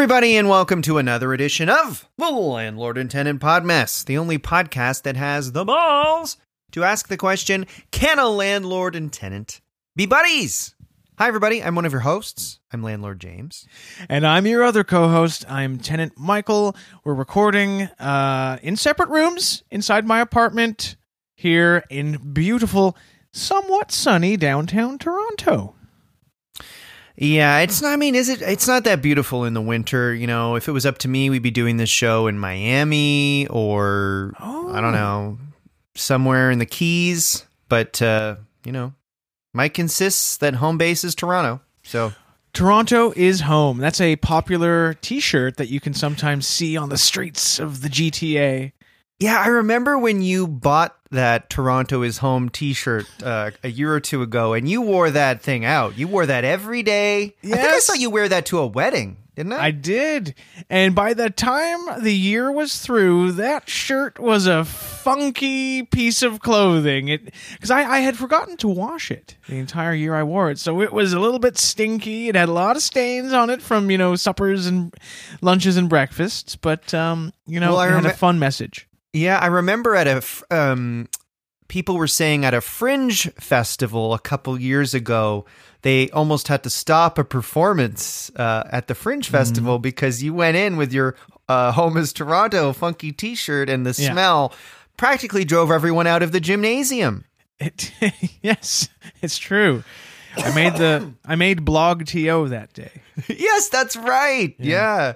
everybody, and welcome to another edition of the Landlord and Tenant Podmess, the only podcast that has the balls to ask the question Can a landlord and tenant be buddies? Hi, everybody. I'm one of your hosts. I'm Landlord James. And I'm your other co-host. I'm Tenant Michael. We're recording uh, in separate rooms inside my apartment here in beautiful, somewhat sunny downtown Toronto. Yeah, it's not, I mean, is it? It's not that beautiful in the winter. You know, if it was up to me, we'd be doing this show in Miami or, I don't know, somewhere in the Keys. But, uh, you know, Mike insists that home base is Toronto. So, Toronto is home. That's a popular T-shirt that you can sometimes see on the streets of the GTA. Yeah, I remember when you bought that Toronto is home T-shirt uh, a year or two ago, and you wore that thing out. You wore that every day. I think I saw you wear that to a wedding, didn't I? I did. And by the time the year was through, that shirt was a funky piece of clothing. It because I, I had forgotten to wash it the entire year I wore it. So it was a little bit stinky. It had a lot of stains on it from, you know, suppers and lunches and breakfasts. But um, you know, Well, I it had a fun message. Yeah, I remember at a um, people were saying at a fringe festival a couple years ago. They almost had to stop a performance uh, at the Fringe Mm-hmm. Festival because you went in with your uh, "Home is Toronto" funky T-shirt, and the Yeah. smell practically drove everyone out of the gymnasium. It yes, it's true. I made the I made blog to that day. yes, that's right. Yeah.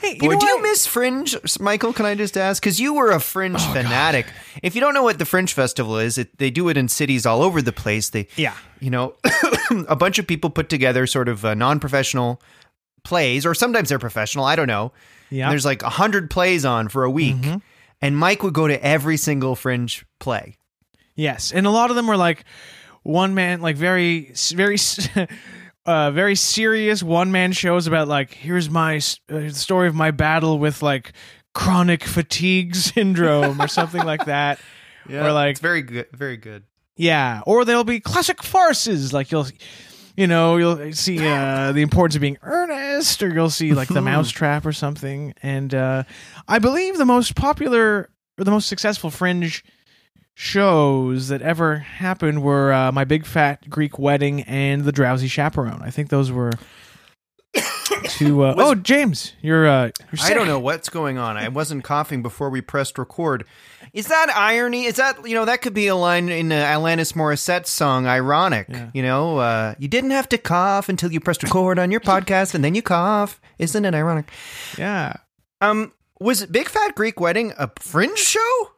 Hey, Boy, know do you miss Fringe, Michael? Can I just ask? Because you were a Fringe fanatic. If you don't know what the Fringe Festival is, it, they do it in cities all over the place. They, Yeah. you know, a bunch of people put together sort of uh, non-professional plays, or sometimes they're professional. I don't know. Yeah. And there's like a hundred plays on for a week, and Mike would go to every single Fringe play. Yes, and a lot of them were like one man, like very, very, uh, very serious one man shows about like here's my uh, story of my battle with like chronic fatigue syndrome or something like that. Yeah, or like it's very good, very good. yeah, or there'll be classic farces like you'll. You know, you'll see uh, the importance of being earnest, or you'll see like the mousetrap or something. And uh, I believe the most popular or the most successful fringe shows that ever happened were uh, my big fat Greek wedding and the drowsy chaperone. I think those were two. Uh, oh, James, you're. Uh, you're I sick. don't know what's going on. I wasn't coughing before we pressed record. Is that irony? Is that you know that could be a line in uh, Alanis Morissette's song "Ironic"? You know, uh, you didn't have to cough until you pressed record on your podcast, and then you cough. Isn't it ironic? Yeah, Um, was Big Fat Greek Wedding a fringe show?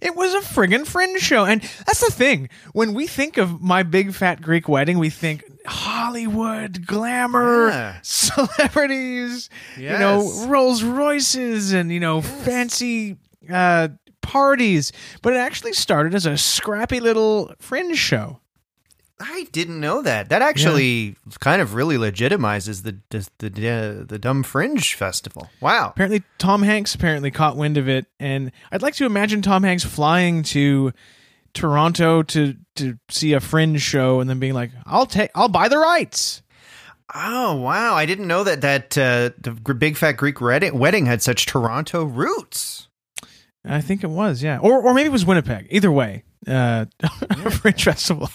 It was a friggin' fringe show, and that's the thing. When we think of my big fat Greek wedding, we think Hollywood glamour, Yeah. celebrities, you Yes. know, Rolls Royces, and you know, fancy. Uh, parties but it actually started as a scrappy little fringe show I didn't know that. That actually kind of really legitimizes the the the, uh, the dumb fringe festival. Wow. apparently Tom Hanks apparently caught wind of it, and I'd like to imagine Tom Hanks flying to Toronto to to see a fringe show, and then being like, "I'll take, I'll buy the rights." Oh wow! I didn't know that that uh, the big fat Greek wedding, had such Toronto roots. I think it was, yeah, or or maybe it was Winnipeg. Either way, uh, fringe festival.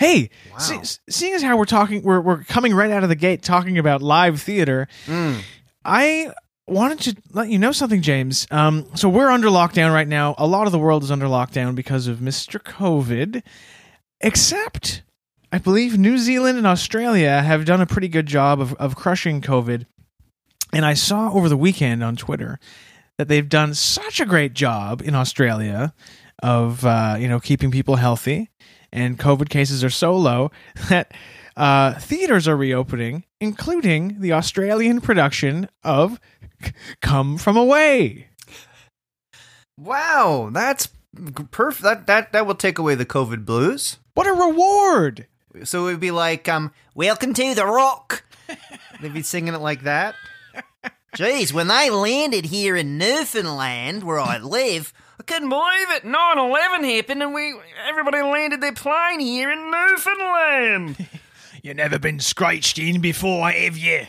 Hey, Wow. se- seeing as how we're talking, we're we're coming right out of the gate talking about live theater. Mm. I wanted to let you know something, James. Um, so we're under lockdown right now. A lot of the world is under lockdown because of Mr. COVID, except I believe New Zealand and Australia have done a pretty good job of, of crushing COVID. And I saw over the weekend on Twitter that they've done such a great job in Australia of uh, you know keeping people healthy, and COVID cases are so low that uh, theaters are reopening, including the Australian production of Come From Away. Wow, that's perfect. That that that will take away the COVID blues. What a reward! So it would be like, um, "Welcome to the Rock." They'd be singing it like that. Jeez, when they landed here in Newfoundland, where I live, I couldn't believe it. 9-11 happened and we everybody landed their plane here in Newfoundland. You never been scratched in before, have you?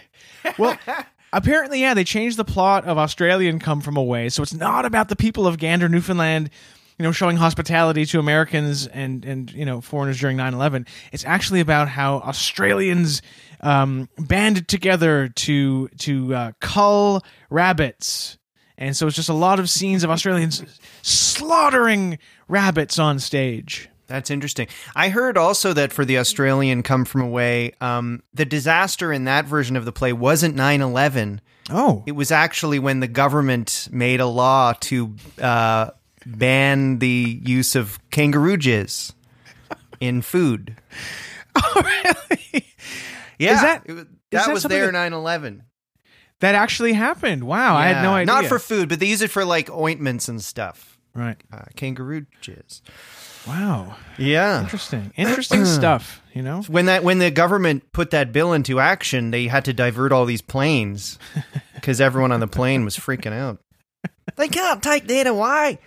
Well, apparently, yeah, they changed the plot of Australian Come From Away, so it's not about the people of Gander, Newfoundland, you know, showing hospitality to Americans and and you know foreigners during 9/11. It's actually about how Australians um, banded together to to uh, cull rabbits. And so it's just a lot of scenes of Australians slaughtering rabbits on stage. That's interesting. I heard also that for the Australian Come From Away, um, the disaster in that version of the play wasn't 9 11. Oh, It was actually when the government made a law to uh, ban the use of kangaroo jizz in food. Oh, really? Yeah, that- it was- is that that was that- 9 11. That actually happened. Wow, I had no idea. Not for food, but they use it for like ointments and stuff. Right. Uh, kangaroo jizz. Wow, Yeah. interesting, interesting stuff. You know, When that when the government put that bill into action, they had to divert all these planes because everyone on the plane was freaking out. They can't take that away.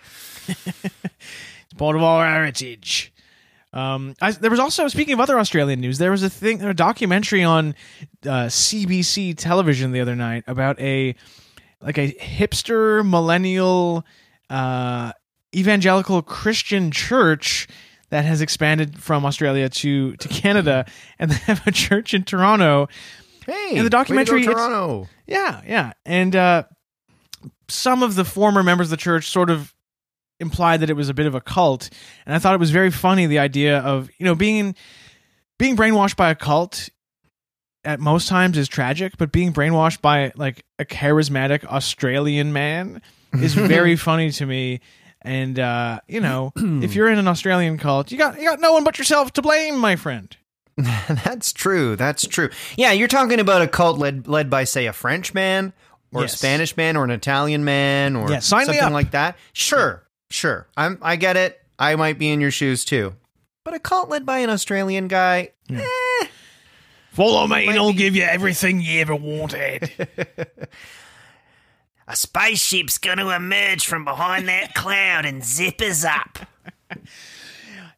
it's part of our heritage. Um, I, there was also speaking of other Australian news, there was a thing, a documentary on uh, CBC television the other night about a like a hipster millennial uh, evangelical Christian church that has expanded from Australia to to Canada, and they have a church in Toronto. Hey, In the documentary, to Toronto. Yeah, yeah, and uh, some of the former members of the church sort of implied that it was a bit of a cult, and I thought it was very funny the idea of you know being being brainwashed by a cult at most times is tragic, but being brainwashed by like a charismatic Australian man is very funny to me. And uh, you know, if you're in an Australian cult, you got you got no one but yourself to blame, my friend. That's true. That's true. Yeah, you're talking about a cult led led by, say, a French man or a Spanish man or an Italian man or Yeah, something like that. Sure, sure. I'm. I get it. I might be in your shoes too. But a cult led by an Australian guy. eh, Follow me, and I'll give you everything you ever wanted. A spaceship's going to emerge from behind that cloud and zip us up.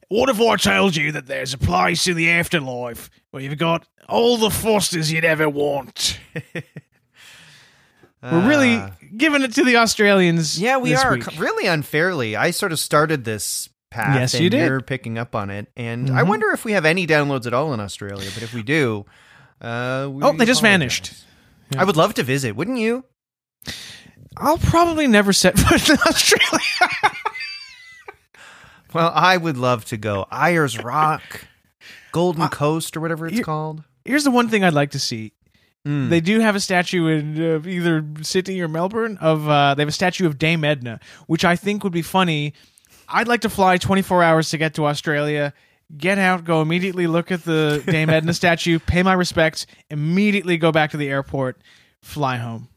What if I told you that there's a place in the afterlife where you've got all the Fosters you'd ever want? We're really giving it to the Australians. Yeah, we this are week. c- really unfairly. I sort of started this path, Yes, and you did. Mm-hmm. you're picking up on it. And I wonder if we have any downloads at all in Australia. But if we do, uh, we Oh, they just apologize. vanished. I would love to visit. Wouldn't you? I'll probably never set foot in Australia. Well, I would love to go. Ayers Rock, Golden Coast, or whatever it's you- called. Here's the one thing I'd like to see. Mm. They do have a statue in uh, either Sydney or Melbourne of uh, they have a statue of Dame Edna, which I think would be funny. I'd like to fly 24 hours to get to Australia, get out, go immediately look at the Dame Edna statue, pay my respects, immediately go back to the airport, fly home.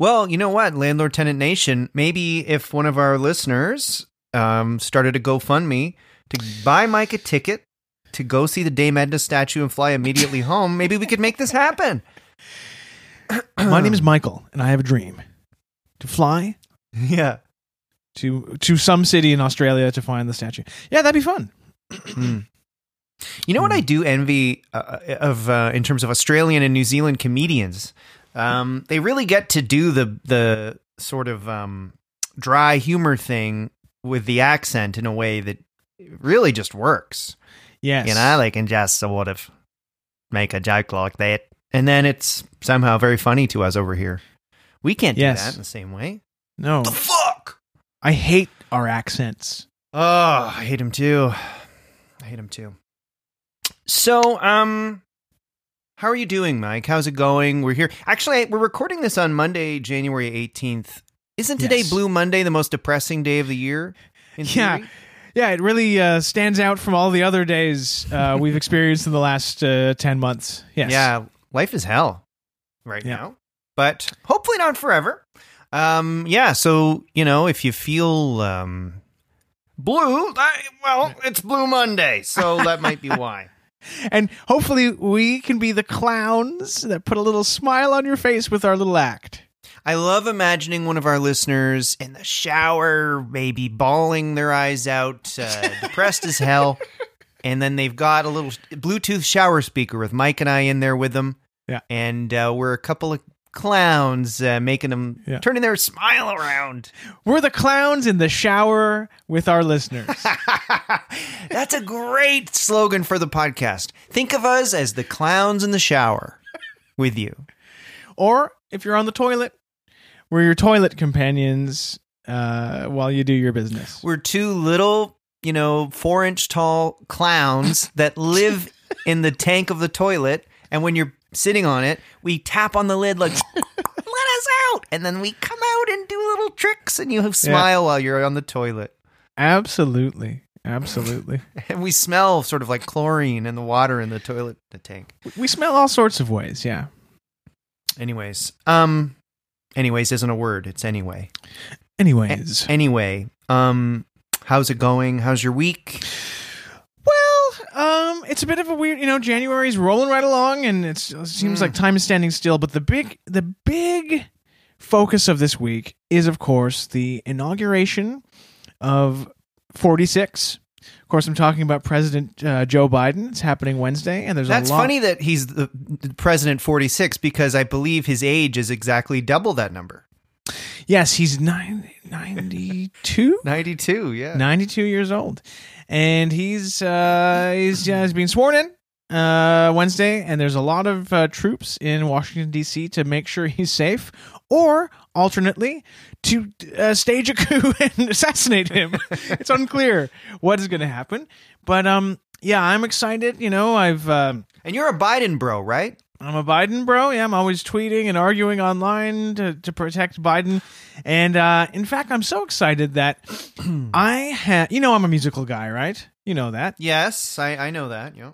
Well, you know what, Landlord Tenant Nation, maybe if one of our listeners um, started a GoFundMe to buy Mike a ticket to go see the Dame Edna statue and fly immediately home, maybe we could make this happen. my name is Michael, and I have a dream to fly Yeah. to to some city in Australia to find the statue. Yeah, that'd be fun. You know what I do envy uh, of uh, in terms of Australian and New Zealand comedians? Um, they really get to do the the sort of um, dry humor thing with the accent in a way that really just works. Yes, You know, they can just sort of make a joke like that, and then it's somehow very funny to us over here. We can't do Yes. that in the same way. no, The fuck! I hate our accents. Oh, I hate him too. I hate him too. So, um, how are you doing, Mike? How's it going? We're here. Actually, we're recording this on Monday, January 18th. Isn't today Yes. Blue Monday, the most depressing day of the year? Yeah. theory? Yeah, it really uh, stands out from all the other days uh, we've experienced in the last uh, 10 months. Yes. Yeah, life is hell right Yeah. now, but hopefully not forever. Um, yeah, so, you know, if you feel um, blue, I, well, it's Blue Monday, so that might be why. And hopefully we can be the clowns that put a little smile on your face with our little act. I love imagining one of our listeners in the shower, maybe bawling their eyes out, uh, depressed as hell. And then they've got a little Bluetooth shower speaker with Mike and I in there with them. Yeah. And uh, we're a couple of clowns uh, making them, Yeah. turning their smile around. We're the clowns in the shower with our listeners. That's a great slogan for the podcast. Think of us as the clowns in the shower with you. or if you're on the toilet, we're your toilet companions uh, while you do your business. We're two little, you know, four inch tall clowns that live in the tank of the toilet. And when you're sitting on it, we tap on the lid like, let us out. And then we come out and do little tricks and you have smile while you're on the toilet. Absolutely. Absolutely. And we smell sort of like chlorine in the water in the toilet the tank. we smell all sorts of ways, yeah. Anyways, um, anyways isn't a word. It's anyway. Anyways. Anyway, um, how's it going? How's your week? Um, it's a bit of a weird, you know, January's rolling right along and it's, it seems Mm. like time is standing still, but the big the big focus of this week is of course the inauguration of 46. Of course, I'm talking about President uh, Joe Biden. It's happening Wednesday and there's That's a lot funny that he's the, the president 46 because I believe his age is exactly double that number. Yes, he's nine, 92? 92, yeah. 92 years old. And he's uh, he's, uh, he's being sworn in uh, Wednesday, and there's a lot of uh, troops in Washington, D.C. to make sure he's safe, or alternately, to uh, stage a coup and assassinate him. it's unclear what is going to happen. But um, yeah, I'm excited. You know, I've. Um, And you're a Biden bro, right? I'm a Biden bro. Yeah, I'm always tweeting and arguing online to, to protect Biden. And uh, in fact, I'm so excited that I have, you know, I'm a musical guy, right? You know that. Yes, I, I know that. Yeah.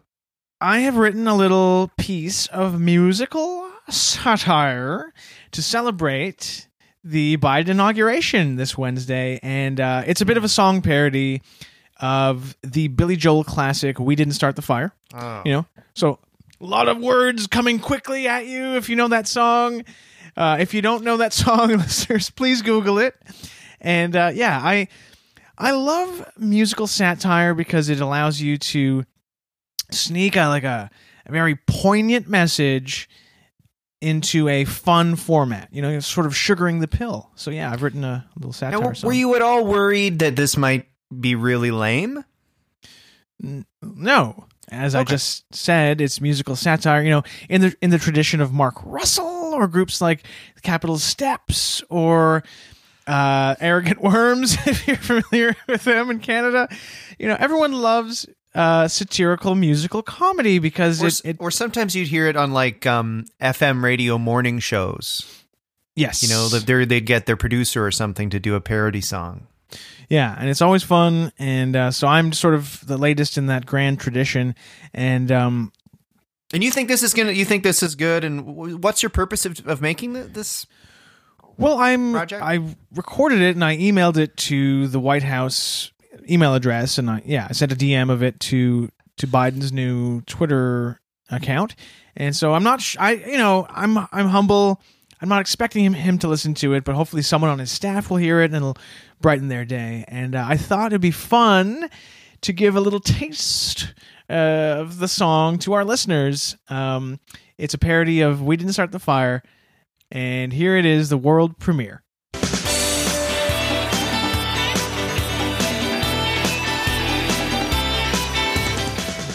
I have written a little piece of musical satire to celebrate the Biden inauguration this Wednesday. And uh, it's a bit of a song parody of the Billy Joel classic, We Didn't Start the Fire Oh. you know so a lot of words coming quickly at you if you know that song uh, if you don't know that song listeners please google it and uh, yeah i i love musical satire because it allows you to sneak a, like a, a very poignant message into a fun format you know sort of sugaring the pill so yeah i've written a little satire Now, song. were you at all worried that this might be really lame? No, as I just said, it's musical satire. You know, in the in the tradition of Mark Russell or groups like Capitol Steps or uh, Arrogant Worms, if you're familiar with them in Canada. You know, everyone loves uh, satirical musical comedy because Or, it, it or sometimes you'd hear it on like um, FM radio morning shows. yes, You know, they'd get their producer or something to do a parody song. Yeah, and it's always fun, and uh, so I'm sort of the latest in that grand tradition, and um, And you think this is gonna? You think this is good? And what's your purpose of, of making th- this? Well, I'm Project? I recorded it and I emailed it to the White House email address, and I yeah I sent a DM of it to to Biden's new Twitter account, and so I'm not sh- I you know I'm I'm humble. I'm not expecting him, him to listen to it, but hopefully someone on his staff will hear it and it'll brighten their day. And uh, I thought it'd be fun to give a little taste uh, of the song to our listeners. Um, it's a parody of "We Didn't Start the Fire." And here it is, the world premiere.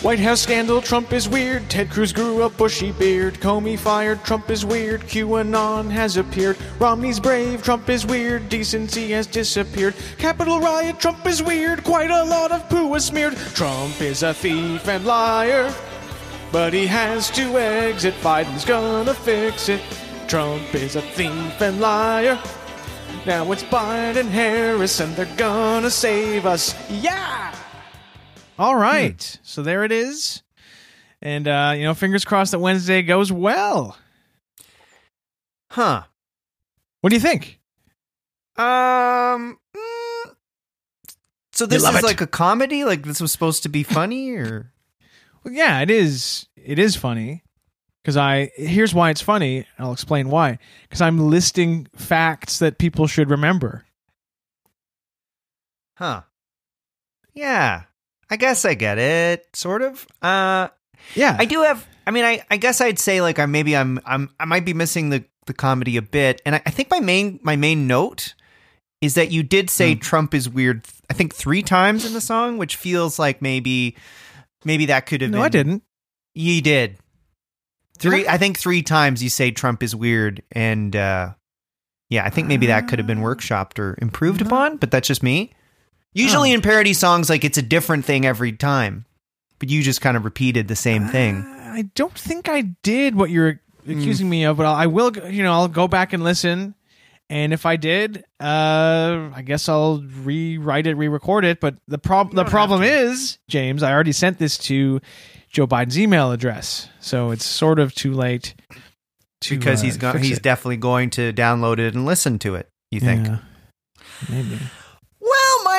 White House scandal, Trump is weird. Ted Cruz grew a bushy beard. Comey fired, Trump is weird. QAnon has appeared. Romney's brave, Trump is weird. Decency has disappeared. Capitol riot, Trump is weird. Quite a lot of poo was smeared. Trump is a thief and liar. But he has to exit. Biden's gonna fix it. Trump is a thief and liar. Now it's Biden Harris, and they're gonna save us. Yeah! All right. So there it is. And, uh, you know, fingers crossed that Wednesday goes well. Huh? What do you think? Um. mm, so this is it. like a comedy. Like this was supposed to be funny, or Well, yeah, it is. It is funny. because I here's why it's funny. I'll explain why. Because I'm listing facts that people should remember. Huh. Yeah. I guess I get it, sort of. Uh Yeah, I do have I mean I, I guess I'd say like I maybe I'm I'm I might be missing the, the comedy a bit. And I, I think my main my main note is that you did say Hmm. Trump is weird I think three times in the song, which feels like maybe maybe that could have no, been I didn't. You did. Three I? Think three times you say Trump is weird and uh yeah, I think maybe that could have been workshopped or improved upon, but that's just me. Usually Oh. in parody songs like it's a different thing every time. But you just kind of repeated the same thing. Uh, I don't think I did what you're accusing me of, but I'll, I will. go- You know, I'll go back and listen. And if I did, uh, I guess I'll rewrite it, re-record it. But the prob- the problem is, James, I already sent this to Joe Biden's email address, so it's sort of too late. To, because uh, he's go- he's it. definitely going to download it and listen to it. You think? Yeah. maybe.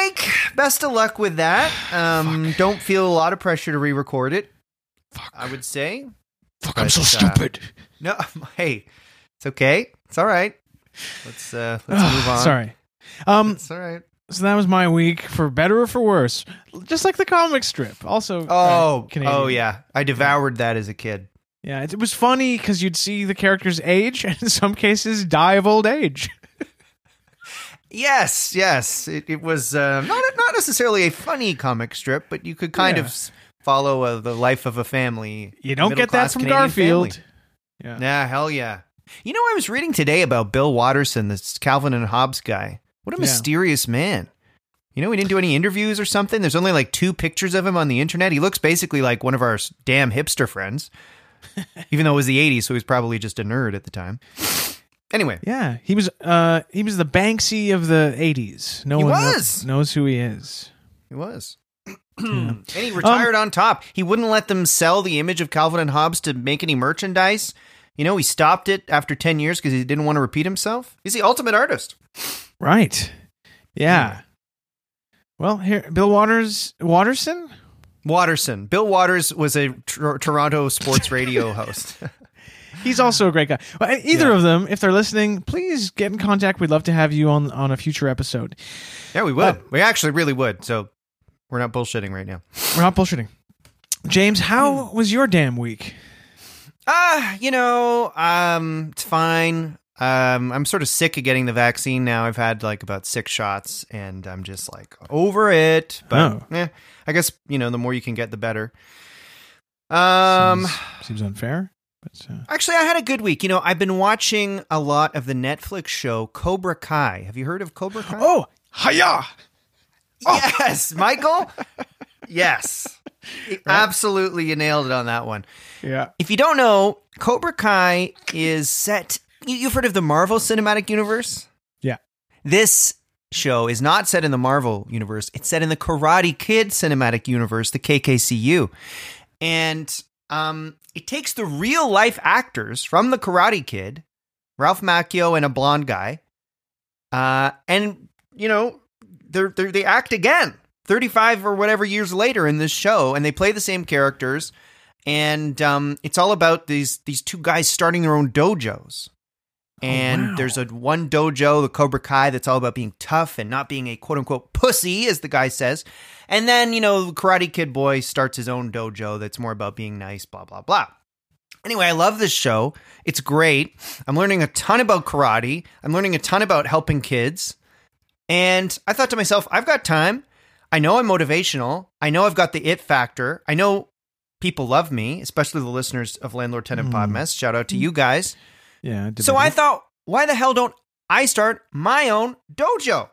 Mike, best of luck with that. Um, don't feel a lot of pressure to re-record it. Fuck. I would say. Fuck, I'm so stupid. No, hey, it's okay. It's all right. Let's uh, let's move on. Sorry. Um, It's all right. so that was my week, for better or for worse. Just like the comic strip. Also, uh, Oh, Canadian. oh yeah. I devoured that as a kid. Yeah, it, it was funny because you'd see the characters age and in some cases die of old age. Yes, yes. It, it was uh, not not necessarily a funny comic strip, but you could kind Yeah. of follow uh, the life of a family. You don't get that from Canadian Garfield. family. Yeah. Nah, hell yeah. You know, I was reading today about Bill Watterson, this Calvin and Hobbes guy. What a Yeah. mysterious man. You know, he didn't do any interviews or something. There's only like two pictures of him on the internet. He looks basically like one of our damn hipster friends, even though it was the 80s, so he was probably just a nerd at the time. Anyway, Yeah, he was. Uh, he was the Banksy of the '80s. No He one was. knows who he is. he was. Yeah. And he retired on top. He wouldn't let them sell the image of Calvin and Hobbes to make any merchandise. You know, he stopped it after 10 years because he didn't want to repeat himself. He's the ultimate artist. Right. Yeah. Well, here, Bill Waters, Waterson? Watterson. Bill Watters was a Tor- Toronto sports radio host. He's also a great guy. Well, either Yeah. of them, if they're listening, please get in contact. We'd love to have you on on a future episode. yeah, we would. Uh, we actually really would. So we're not bullshitting right now. We're not bullshitting. James, how was your damn week? Ah, you know, um, it's fine. Um, I'm sort of sick of getting the vaccine now. I've had like about six shots, and I'm just like over it. But Oh. eh, I guess you know, the more you can get, the better. Um, seems, seems unfair, but uh, actually, I had a good week. You know, I've been watching a lot of the Netflix show Cobra Kai. Have you heard of Cobra Kai? oh, hiya! yes, Michael. yes, absolutely, you nailed it on that one. Yeah. If you don't know, Cobra Kai is set. You, you've heard of the Marvel Cinematic Universe? Yeah. This show is not set in the Marvel universe. It's set in the Karate Kid Cinematic Universe, the KKCU, and um, it takes the real life actors from the Karate Kid, Ralph Macchio and a blonde guy, uh, and you know they're, they're they act again. 35 or whatever years later in this show and they play the same characters and um, it's all about these these two guys starting their own dojos. And wow. there's a one dojo, the Cobra Kai, that's all about being tough and not being a quote unquote pussy, as the guy says. And then you know, the Karate Kid boy starts his own dojo that's more about being nice, blah blah blah. Anyway, I love this show. It's great. I'm learning a ton about karate. I'm learning a ton about helping kids. And I thought to myself, I've got time. I know I'm motivational. I know I've got the it factor. I know people love me, especially the listeners of Landlord Tenant Mm. Podmess. Shout out to you guys. Yeah. So I thought, why the hell don't I start my own dojo?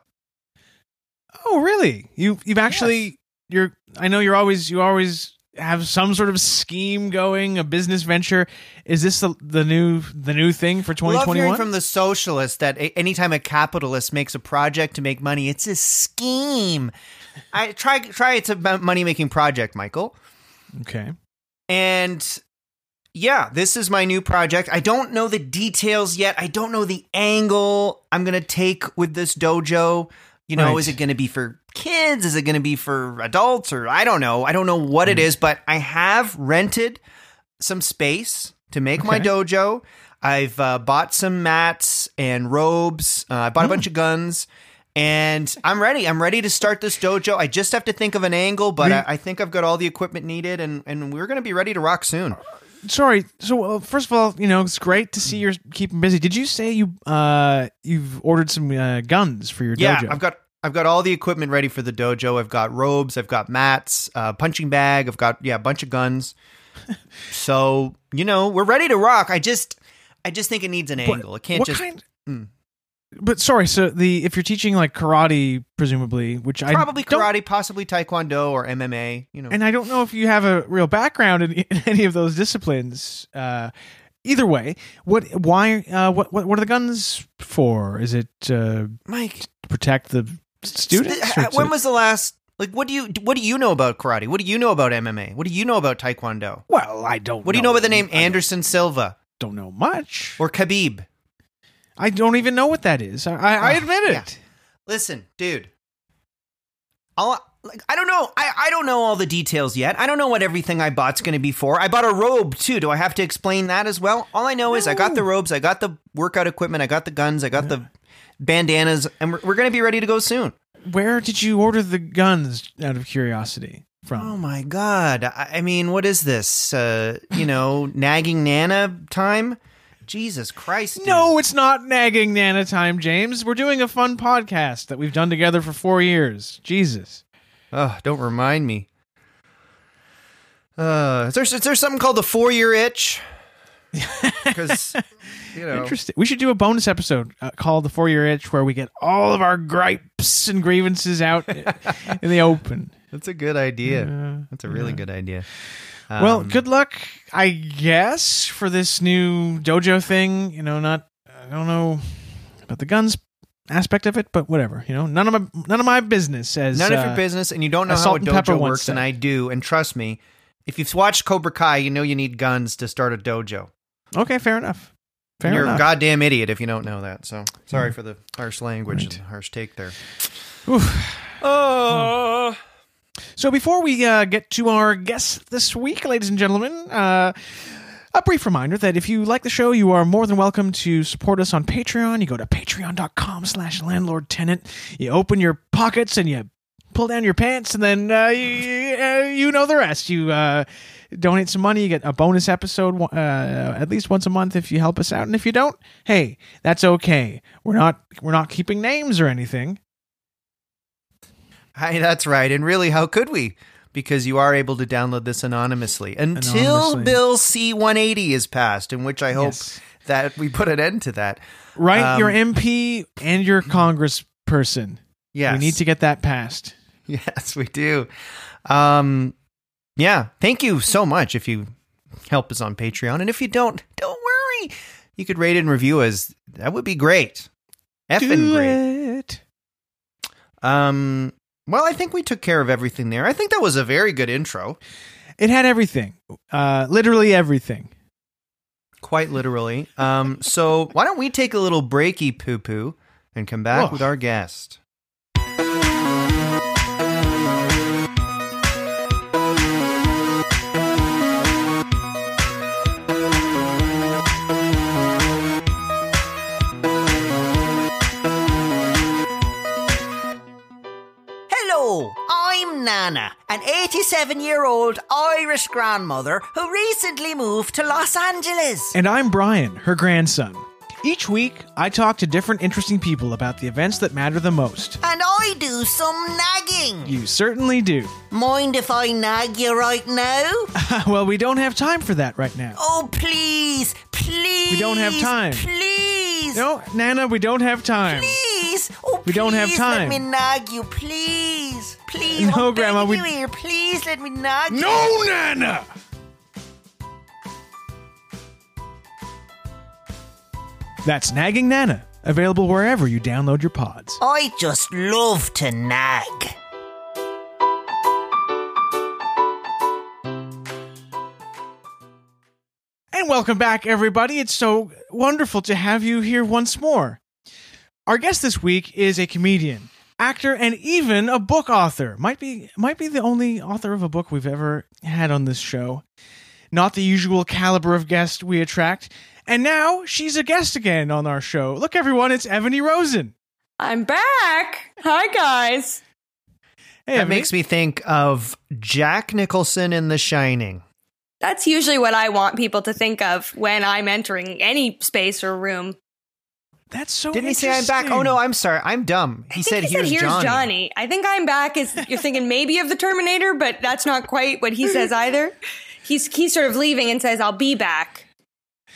Oh, really? You you've actually you're I know you're always you always have some sort of scheme going, a business venture. Is this the, the new the new thing for Love 2021? from the socialist that anytime a capitalist makes a project to make money, it's a scheme. I try try it's a money making project, Michael. okay. And yeah, this is my new project. I don't know the details yet. I don't know the angle I'm going to take with this dojo. You know, Right. is it going to be for kids? Is it going to be for adults? Or I don't know. I don't know what it is, but I have rented some space to make my dojo. I've uh, bought some mats and robes. Uh, I bought a Hmm. bunch of guns. And I'm ready. I'm ready to start this dojo. I just have to think of an angle, but We- I, I think I've got all the equipment needed, and, and we're going to be ready to rock soon. Sorry. So uh, first of all, you know it's great to see you're keeping busy. Did you say you uh you've ordered some uh, guns for your Yeah, dojo? I've got I've got all the equipment ready for the dojo. I've got robes, I've got mats, uh, punching bag, I've got yeah, a bunch of guns. so you know we're ready to rock. I just I just think it needs an But angle. It can't what just kind? Mm. But sorry. So the if you're teaching like karate, presumably, which I probably karate, possibly taekwondo or MMA. You know, and I don't know if you have a real background in, in any of those disciplines. Uh, either way, what why uh, what what what are the guns for? Is it uh, Mike, to protect the students? th- when was the last? Like, what do you what do you know about karate? What do you know about MMA? What do you know about taekwondo? well, I don't. What do you know about the name Anderson Silva Don't know much. or Khabib? I don't even know what that is. I, I, I Oh, admit it. yeah. Listen, dude. All, like I don't know. I, I don't know all the details yet. I don't know what everything I bought's going to be for. I bought a robe too. Do I have to explain that as well? All I know is I got the robes, I got the workout equipment, I got the guns, I got the bandanas, and we're, we're going to be ready to go soon. Where did you order the guns? Out of curiosity, From. Oh my god! I, I mean, what is this? Uh, you know, nagging Nana time? Jesus Christ! dude. no, it's not nagging Nana time, James. We're doing a fun podcast that we've done together for four years. Jesus. Oh, don't remind me. Uh, is there is there something called the four year itch? Because you know, Interesting. We should do a bonus episode uh, called "The Four Year Itch," where we get all of our gripes and grievances out in the open. that's a good idea. Uh, That's a really good idea. Well, Um, good luck, I guess, for this new dojo thing. You know, not I don't know about the guns aspect of it, but whatever. You know, none of my none of my business. As None of uh, your business, and you don't know how a Salt Pepper dojo works, and. I do. And trust me, if you've watched Cobra Kai, you know you need guns to start a dojo. Okay, fair enough. Fair And you're enough. a goddamn idiot if you don't know that. So sorry for the harsh language Right. and harsh take there. Oof. Oh, So before we uh, get to our guest this week, ladies and gentlemen, uh, a brief reminder that if you like the show, you are more than welcome to support us on Patreon. You go to patreon.com slash landlord tenant. You open your pockets and you pull down your pants, and then uh, you, you know the rest. You uh, donate some money, you get a bonus episode uh, at least once a month if you help us out. And if you don't, hey, that's okay. We're not we're not keeping names or anything. Hi, that's right. And really, how could we? Because you are able to download this anonymously until Anonymously. Bill C 180 is passed, in which I hope Yes. that we put an end to that. Right? Um, your MP and your congressperson. Yes. We need to get that passed. Yes, we do. Um, yeah. Thank you so much if you help us on Patreon. And if you don't, don't worry. You could rate and review us. That would be great. Effing great. it. Um, well, I think we took care of everything there. I think that was a very good intro. It had everything. Uh, literally everything. Quite literally. Um, so why don't we take a little breaky poo poo and come back Whoa. with our guest? Nana, an 87 year old Irish grandmother who recently moved to Los Angeles. And I'm Brian, her grandson. Each week, I talk to different interesting people about the events that matter the most. And I do some nagging. You certainly do. Mind if I nag you right now? well, we don't have time for that right now. Oh, please, please. We don't have time. Please. No, Nana, we don't have time. Please. Oh, We don't have time. Let me nag you, please. Please. No, I'm Grandma, we- you here. Please let me nag. No, Nana! That's Nagging Nana, available wherever you download your pods. I just love to nag. And welcome back, everybody. It's so wonderful to have you here once more. Our guest this week is a comedian, actor, and even a book author. Might be might be the only author of a book we've ever had on this show. not the usual caliber of guest we attract. And now she's a guest again on our show. Look, everyone, it's Evany Rosen. I'm back. Hi, guys. Hey, That Evany. makes me think of Jack Nicholson in The Shining. That's usually what I want people to think of when I'm entering any space or room. That's so. Didn't he say I'm back? Oh no, I'm sorry. I'm dumb. He I said, think he "Here's, said, "Here's Johnny." Johnny. I think I'm back is you're thinking maybe of the Terminator, but that's not quite what he says either. He's he's sort of leaving and says, "I'll be back,"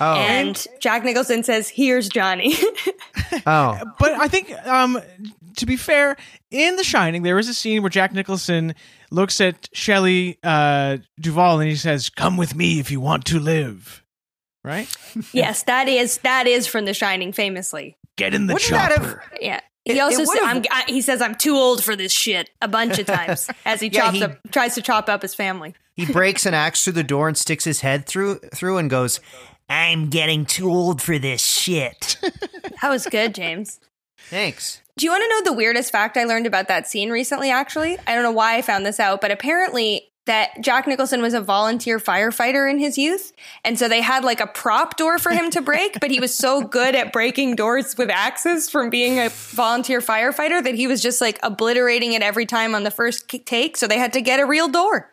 Oh, and Jack Nicholson says, "Here's Johnny." oh, But I think, um, to be fair, in The Shining, there is a scene where Jack Nicholson looks at Shelley uh, Duvall and he says, "Come with me if you want to live." Right? yes, that is that is from The Shining, famously. Get in the Wouldn't that have- chopper. Yeah. It- He also it said, I'm, I, he says I'm too old for this shit a bunch of times as he Yeah, chops he- up tries to chop up his family. he breaks an axe through the door and sticks his head through through and goes, "I'm getting too old for this shit." That was good, James. Thanks. Do you want to know the weirdest fact I learned about that scene recently, actually? I don't know why I found this out, but apparently that Jack Nicholson was a volunteer firefighter in his youth. And so they had like a prop door for him to break, but he was so good at breaking doors with axes from being a volunteer firefighter that he was just like obliterating it every time on the first take. So they had to get a real door.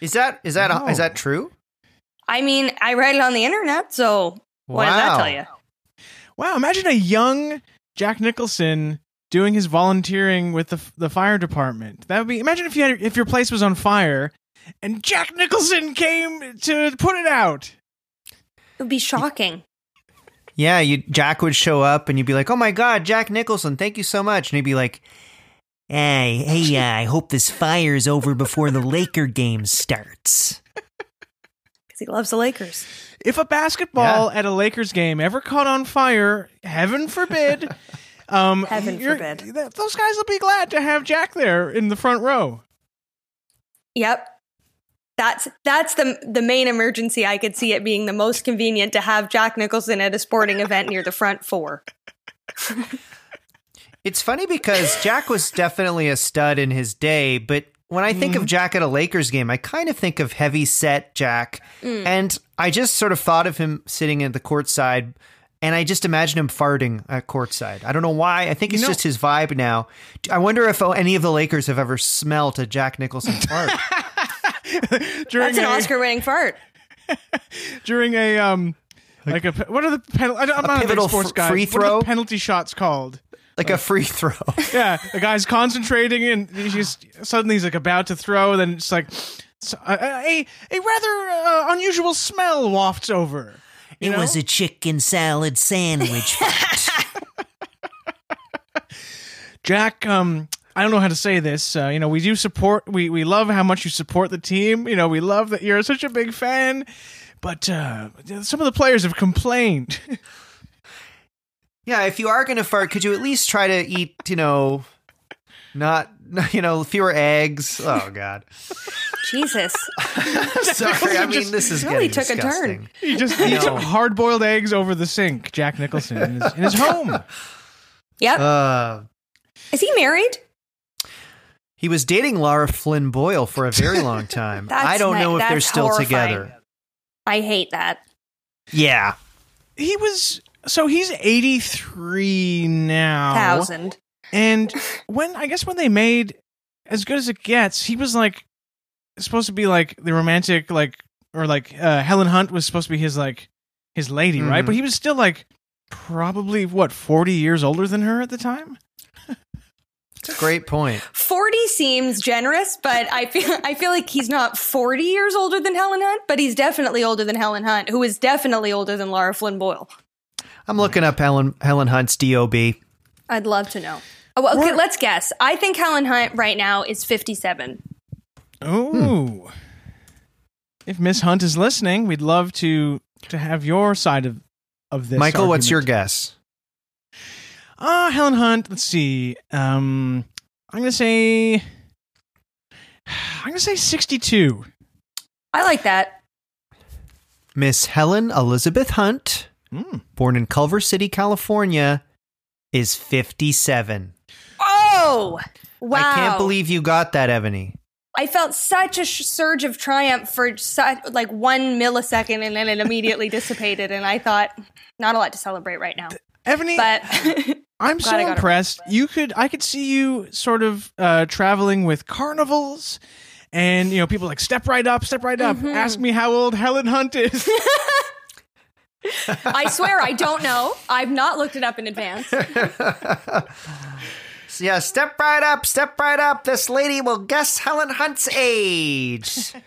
Is that is that Oh. is that true? I mean, I read it on the internet, so what does that tell you? Wow! Imagine a young Jack Nicholson doing his volunteering with the the fire department. That would be. Imagine if you had if your place was on fire, and Jack Nicholson came to put it out. It would be shocking. Yeah, you Jack would show up and you'd be like, "Oh my god, Jack Nicholson, thank you so much." And he'd be like, "Hey, hey, uh, I hope this fire's over before the Laker game starts." Because he loves the Lakers. If a basketball at a Lakers game ever caught on fire, heaven forbid. Um, Heaven you're- forbid. th- Those guys will be glad to have Jack there in the front row. Yep. That's that's the the main emergency. I could see it being the most convenient to have Jack Nicholson at a sporting event near the front four. It's funny because Jack was definitely a stud in his day, but when I think of Jack at a Lakers game, I kind of think of heavy set Jack. And I just sort of thought of him sitting at the courtside and I just imagine him farting at courtside. I don't know why. I think it's You know- just his vibe now. I wonder if any of the Lakers have ever smelt a Jack Nicholson fart. During That's an a, Oscar-winning fart. during a um like a what are the penalty? I'm not a big pivotal sports guy. free What are throw? the penalty shots called? like a free throw. Yeah, the guy's concentrating and he's just suddenly he's like about to throw. Then it's like so- a a, a rather uh, unusual smell wafts over. You It know? was a chicken salad sandwich. Jack, um, I don't know how to say this. Uh, you know, we do support. We we love how much you support the team. You know, we love that you're such a big fan. But uh, some of the players have complained. Yeah, if you are going to fart, could you at least try to eat, you know, not, you know, fewer eggs? Oh, God. Jesus. Sorry. I mean, this is really getting took a turn. disgusting. he just I eats know. hard boiled eggs over the sink. Jack Nicholson in his, in his home. Yep. Uh, Is he married? he was dating Laura Flynn Boyle for a very long time. I don't know if they're still horrifying. together. I hate that. Yeah. He was so he's 83 now. Thousand. And when I guess when they made as good as it gets, he was like supposed to be like the romantic like or like uh, Helen Hunt was supposed to be his like his lady, right? Mhm. But he was still like probably what 40 years older than her at the time. It's a great point. Forty seems generous, but I feel I feel like he's not forty years older than Helen Hunt, but he's definitely older than Helen Hunt, who is definitely older than Laura Flynn Boyle. I'm looking up Helen Helen Hunt's DOB. I'd love to know. Oh, well, okay, Or- let's guess. I think Helen Hunt right now is fifty-seven. Oh. If Miss Hunt is listening, we'd love to to have your side of of this. Michael, what's your argument. guess? Ah, Helen Hunt. Let's see. Um, I'm gonna say. I'm gonna say 62. I like that. Miss Helen Elizabeth Hunt, Hmm. born in Culver City, California, is 57. Oh, wow! I can't believe you got that, Evany. I felt such a sh- surge of triumph for such, like one millisecond and then it immediately dissipated. And I thought, not a lot to celebrate right now. Evany, But I'm so impressed. You could, I could see you sort of uh, traveling with carnivals, and you know, people like step right up, step right up. Mm-hmm. Ask me how old Helen Hunt is. I swear I don't know. I've not looked it up in advance. So yeah, step right up, step right up. This lady will guess Helen Hunt's age.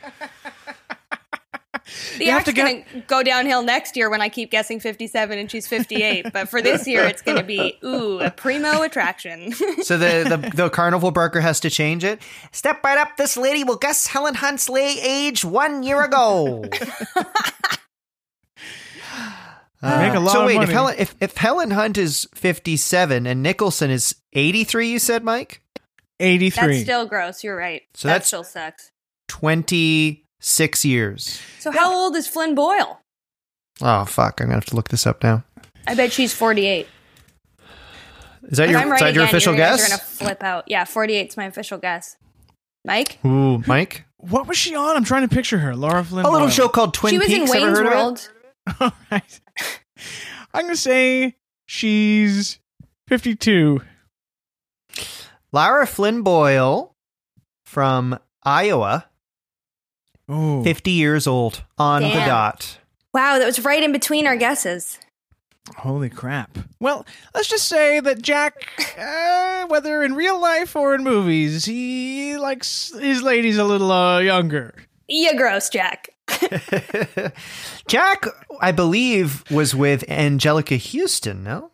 The You have to going to go downhill next year when I keep guessing 57 and she's 58. But for this year, it's going to be, ooh, a primo attraction. so the, the the carnival barker has to change it. Step right up. This lady will guess Helen Hunt's lay age one year ago. Uh, make a lot so of wait, money. if Helen if, if Helen Hunt is fifty seven and Nicholson is eighty three, you said, Mike. Eighty-three. That's still gross. You're right. So that that's- still sucks. Twenty six years. So how old is Flynn Boyle? Oh fuck! I'm gonna have to look this up now. I bet she's 48. Is that If your I'm is right that your again, official you guys guess? are going to flip out. Yeah, 48 is my official guess. Mike? Ooh, Mike. what was she on? I'm trying to picture her. Laura Flynn. A little Boyle. show called Twin she was Peaks. in Wayne's heard of? World. All right. I'm gonna say she's fifty-two. Lara Flynn Boyle from Iowa, Oh, 50 years old on the dot. Wow, that was right in between our guesses. holy crap! Well, let's just say that Jack, uh, whether in real life or in movies, he likes his ladies a little uh, younger. You gross, Jack. Jack, I believe, was with Anjelica Huston, no?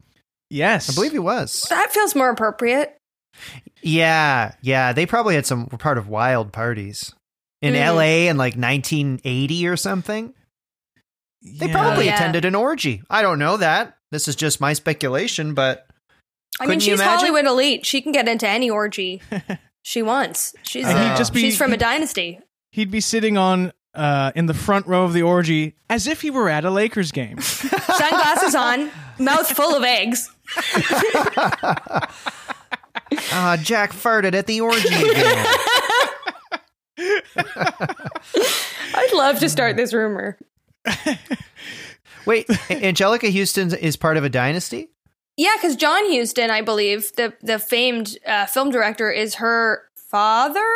Yes, I believe he was. That feels more appropriate. Yeah, yeah. They probably had some were part of wild parties in Mm. LA in like 1980 or something. They Yeah. probably yeah. attended an orgy. I don't know that. This is just my speculation, but I mean, Couldn't you she's? Hollywood elite. She can get into any orgy she wants. She's uh, just be- she's from a dynasty. he'd be sitting on uh, in the front row of the orgy as if he were at a Lakers game. Sunglasses on, mouth full of eggs. ah, Jack farted at the orgy again. I'd love to start this rumor. Wait, Anjelica Huston is part of a dynasty? Yeah, because John Huston, I believe, the the famed uh, film director, is her father,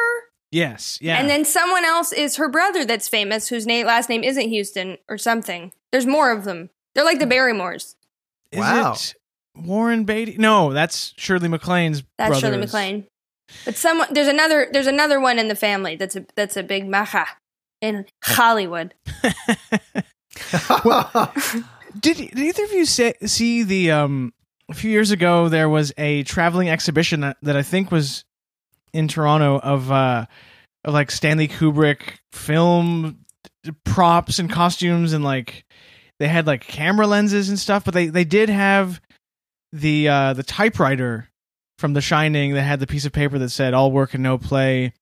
yes, yeah, and then someone else is her brother that's famous, whose name last name isn't Huston or something. There's more of them. They're like the Barrymores. Is Wow. it Warren Beatty? No, that's Shirley MacLaine's. That's Shirley brothers. MacLaine. But someone there's another there's another one in the family that's a that's a big macha in Hollywood. Did, did either of you say, see the um a few years ago there was a traveling exhibition that, that I think was in Toronto of uh of like Stanley Kubrick film props and costumes and like they had like camera lenses and stuff but they they did have the uh the typewriter from The Shining that had the piece of paper that said all work and no play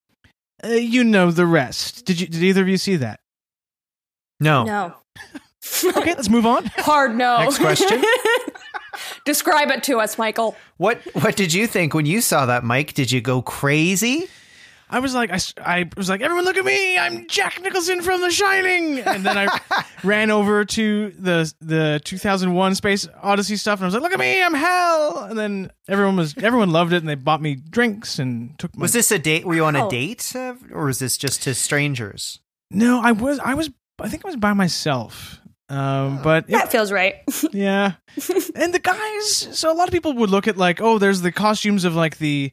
uh, you know the rest did you did either of you see that No. No. okay let's move on Hard no. Next question. Describe it to us, Michael. What what did you think when you saw that, Mike? Did you go crazy? I was like, I, s- I was like, everyone look at me! I'm Jack Nicholson from The Shining, and then I ran over to the the 2001 Space Odyssey stuff, and I was like, look at me, I'm Hal! And then everyone was everyone loved it, and they bought me drinks and took my. Was this a date? Were you on a date, uh, or was this just to strangers? No, I was, I was, I think I was by myself. Um, but it- That feels right. yeah, and the guys. So a lot of people would look at like, oh, there's the costumes of like the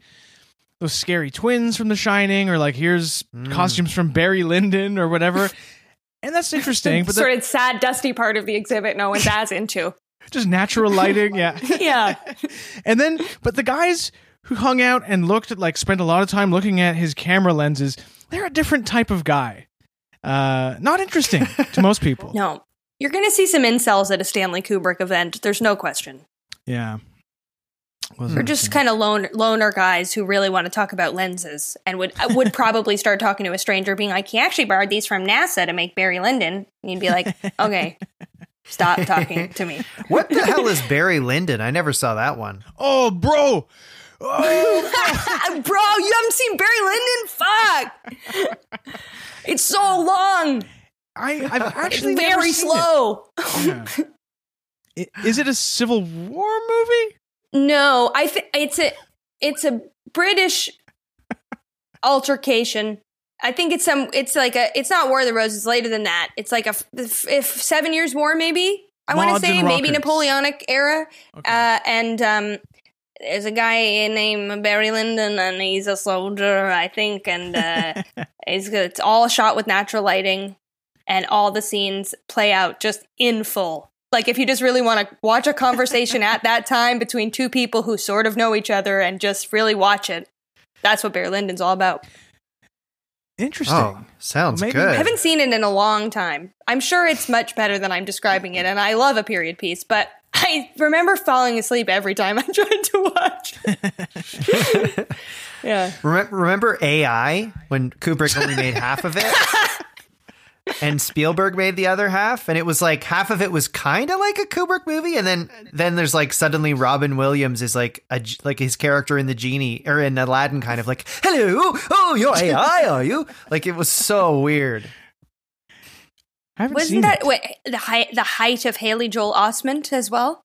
those scary twins from The Shining, or like here's costumes from Barry Lyndon or whatever. And that's interesting, but the- sort of sad, dusty part of the exhibit no one's as into. just natural lighting yeah Yeah. and then but the guys who hung out and looked at like spent a lot of time looking at his camera lenses they're a different type of guy uh not interesting to most people No. You're going to see some incels at a Stanley Kubrick event. There's no question. yeah Was They're just kind of lone, loner guys who really want to talk about lenses and would uh, would probably start talking to a stranger, being like, "He actually borrowed these from NASA to make Barry Lyndon." And you'd be like, "Okay, Stop talking to me. What the hell is Barry Lyndon? I never saw that one. Oh, bro. Oh, Bro, you haven't seen Barry Lyndon? Fuck. It's so long. I, I've actually It's never very seen it. slow. Yeah. Is it a Civil War movie? No, I think it's a it's a British altercation. I think it's some. It's like a. It's not War of the Roses. Later than that, it's like a. if, if Seven Years War, maybe. I want to say maybe. Napoleonic era. Okay. Uh, and um, there's a guy named Barry Lyndon, and he's a soldier, I think, and uh, it's it's all shot with natural lighting, and all the scenes play out just in full. Like if you just really want to watch a conversation at that time between two people who sort of know each other and just really watch it, that's what Barry Lyndon's all about. Interesting. Oh, sounds Well, maybe- good. I haven't seen it in a long time. I'm sure it's much better than I'm describing it, and I love a period piece, but I remember falling asleep every time I tried to watch. yeah. Remem- Remember AI when Kubrick only made half of it? And Spielberg made the other half, and it was like half of it was kind of like a Kubrick movie, and then then there's like suddenly Robin Williams is like a like his character in the genie or in Aladdin, kind of like hello, oh you're AI, are you? Like it was so weird. I haven't Wasn't that it. wait, the height the height of Haley Joel Osment as well?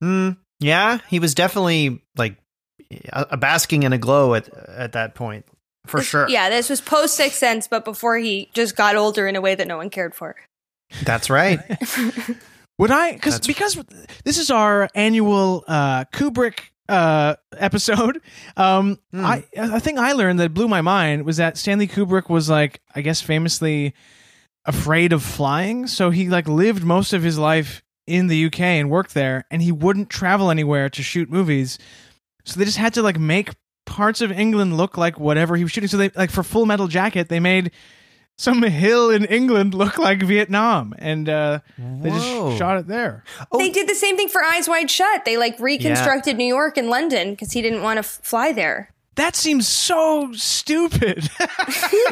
Hmm. Yeah, he was definitely like a, a basking in a glow at at that point for This- sure. Yeah, this was post Sixth Sense, but before he just got older in a way that no one cared for. that's right. Would I? Because because this is our annual uh, Kubrick uh, episode. Um, Hmm. I I think I learned that blew my mind was that Stanley Kubrick was like I guess famously afraid of flying, so he like lived most of his life in the UK and worked there, and he wouldn't travel anywhere to shoot movies. So they just had to like make parts of England look like whatever he was shooting. So they like for Full Metal Jacket, they made some hill in England look like Vietnam, and uh, they just shot it there. Oh. They did the same thing for Eyes Wide Shut. They like reconstructed New York and London because he didn't want to f- fly there. That seems so stupid.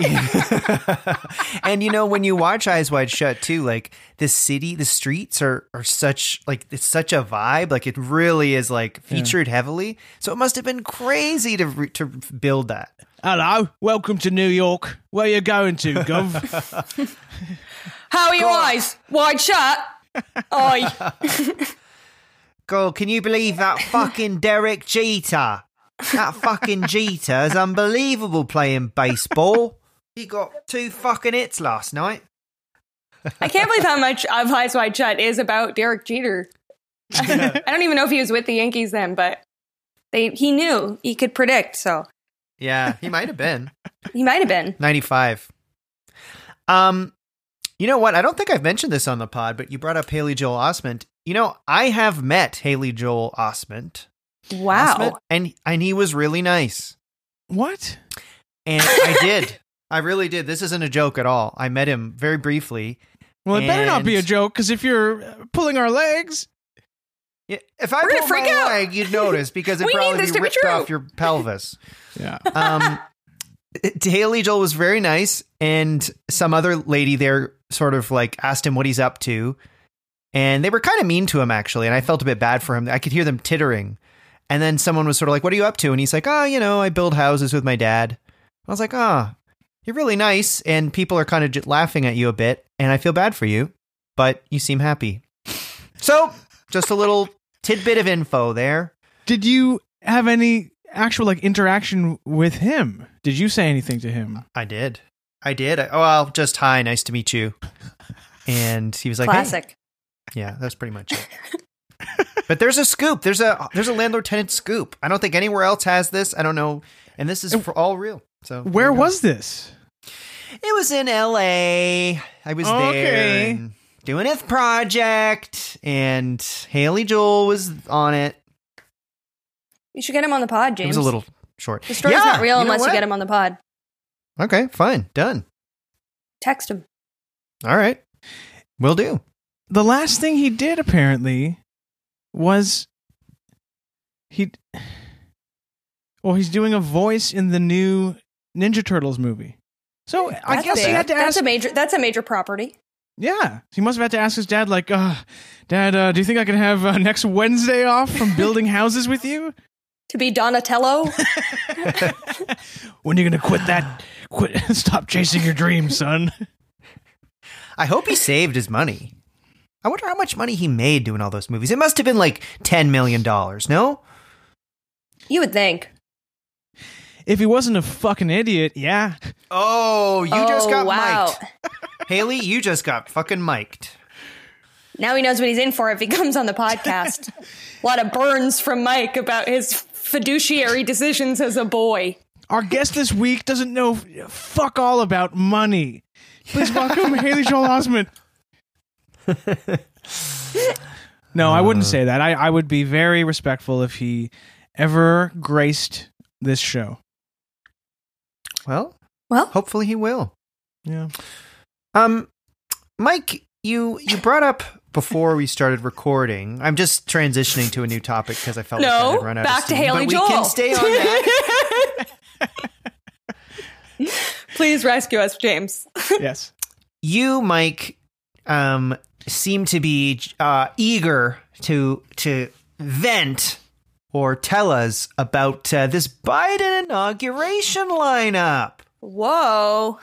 and you know when you watch Eyes Wide Shut too, like the city, the streets are are such like it's such a vibe. Like it really is like featured heavily. So it must have been crazy to re- to build that. Hello, welcome to New York. Where you going to, Gov? How are your eyes? Wide shut. Oi. God, can you believe that fucking Derek Jeter? That fucking Jeter is unbelievable playing baseball. He got two fucking hits last night. I can't believe how much of Eyes Wide Shut is about Derek Jeter. I don't even know if he was with the Yankees then, but they he knew he could predict, so Yeah, he might have been. he might have been. 95. Um, you know what? I don't think I've mentioned this on the pod, but you brought up Haley Joel Osment. You know, I have met Haley Joel Osment. Wow. Osment, and and he was really nice. what? And I did. I really did. This isn't a joke at all. I met him very briefly. Well, it better not be a joke, because if you're uh, pulling our legs, Yeah, If I We're gonna pulled my freak out. leg, you'd notice because it'd We need probably this be to be true. off your pelvis. yeah. um, Haley Joel was very nice, and some other lady there sort of like asked him what he's up to, and they were kind of mean to him actually, and I felt a bit bad for him. I could hear them tittering, and then someone was sort of like, "What are you up to?" And he's like, "Oh, you know, I build houses with my dad." I was like, "Ah, you're really nice," and people are kind of j- laughing at you a bit, and I feel bad for you, but you seem happy. So, just a little tidbit of info there. Did you have any actual like interaction with him? Did you say anything to him? I did. I did. I, oh, well, just hi, nice to meet you. And he was like, hey. Classic. Yeah, that's pretty much it. but there's a scoop. There's a there's a landlord tenant scoop. I don't think anywhere else has this. I don't know, and this is for all real. So Where there you go. was this? it? Was in L.A. I was there Okay. and doing a project, and Haley Joel was on it. You should get him on the pod, It James. was a little short. the story's Yeah, not real you know unless you get him on the pod. Okay, fine, done. Text him. All right, will do. The last thing he did apparently was he. Well, he's doing a voice in the new Ninja Turtles movie. So I guess big. he had to ask. That's ask. a major. That's a major property. Yeah, he must have had to ask his dad, like, uh, "Dad, uh, do you think I can have uh, next Wednesday off from building houses with you? To be Donatello? When are you gonna quit that? Quit, stop chasing your dreams, son." I hope he saved his money. I wonder how much money he made doing all those movies. It must have been like ten million dollars. No, you would think. If he wasn't a fucking idiot, yeah. Oh, you just Oh, got wow. mic'd. Haley, you just got fucking mic'd. Now he knows what he's in for if he comes on the podcast. a lot of burns from Mike about his fiduciary decisions as a boy. Our guest this week doesn't know fuck all about money. Please welcome Haley Joel Osment. No, I wouldn't say that. I, I would be very respectful if he ever graced this show. Well, Well, hopefully he will. Yeah. Um, Mike, you you brought up before we started recording. I'm just transitioning to a new topic because I felt like I no, had run out back of to Haley but Joel. We can stay on that. Please rescue us, James. Yes. you, Mike, um, seem to be uh, eager to to vent or tell us about uh, this Biden inauguration lineup. Whoa.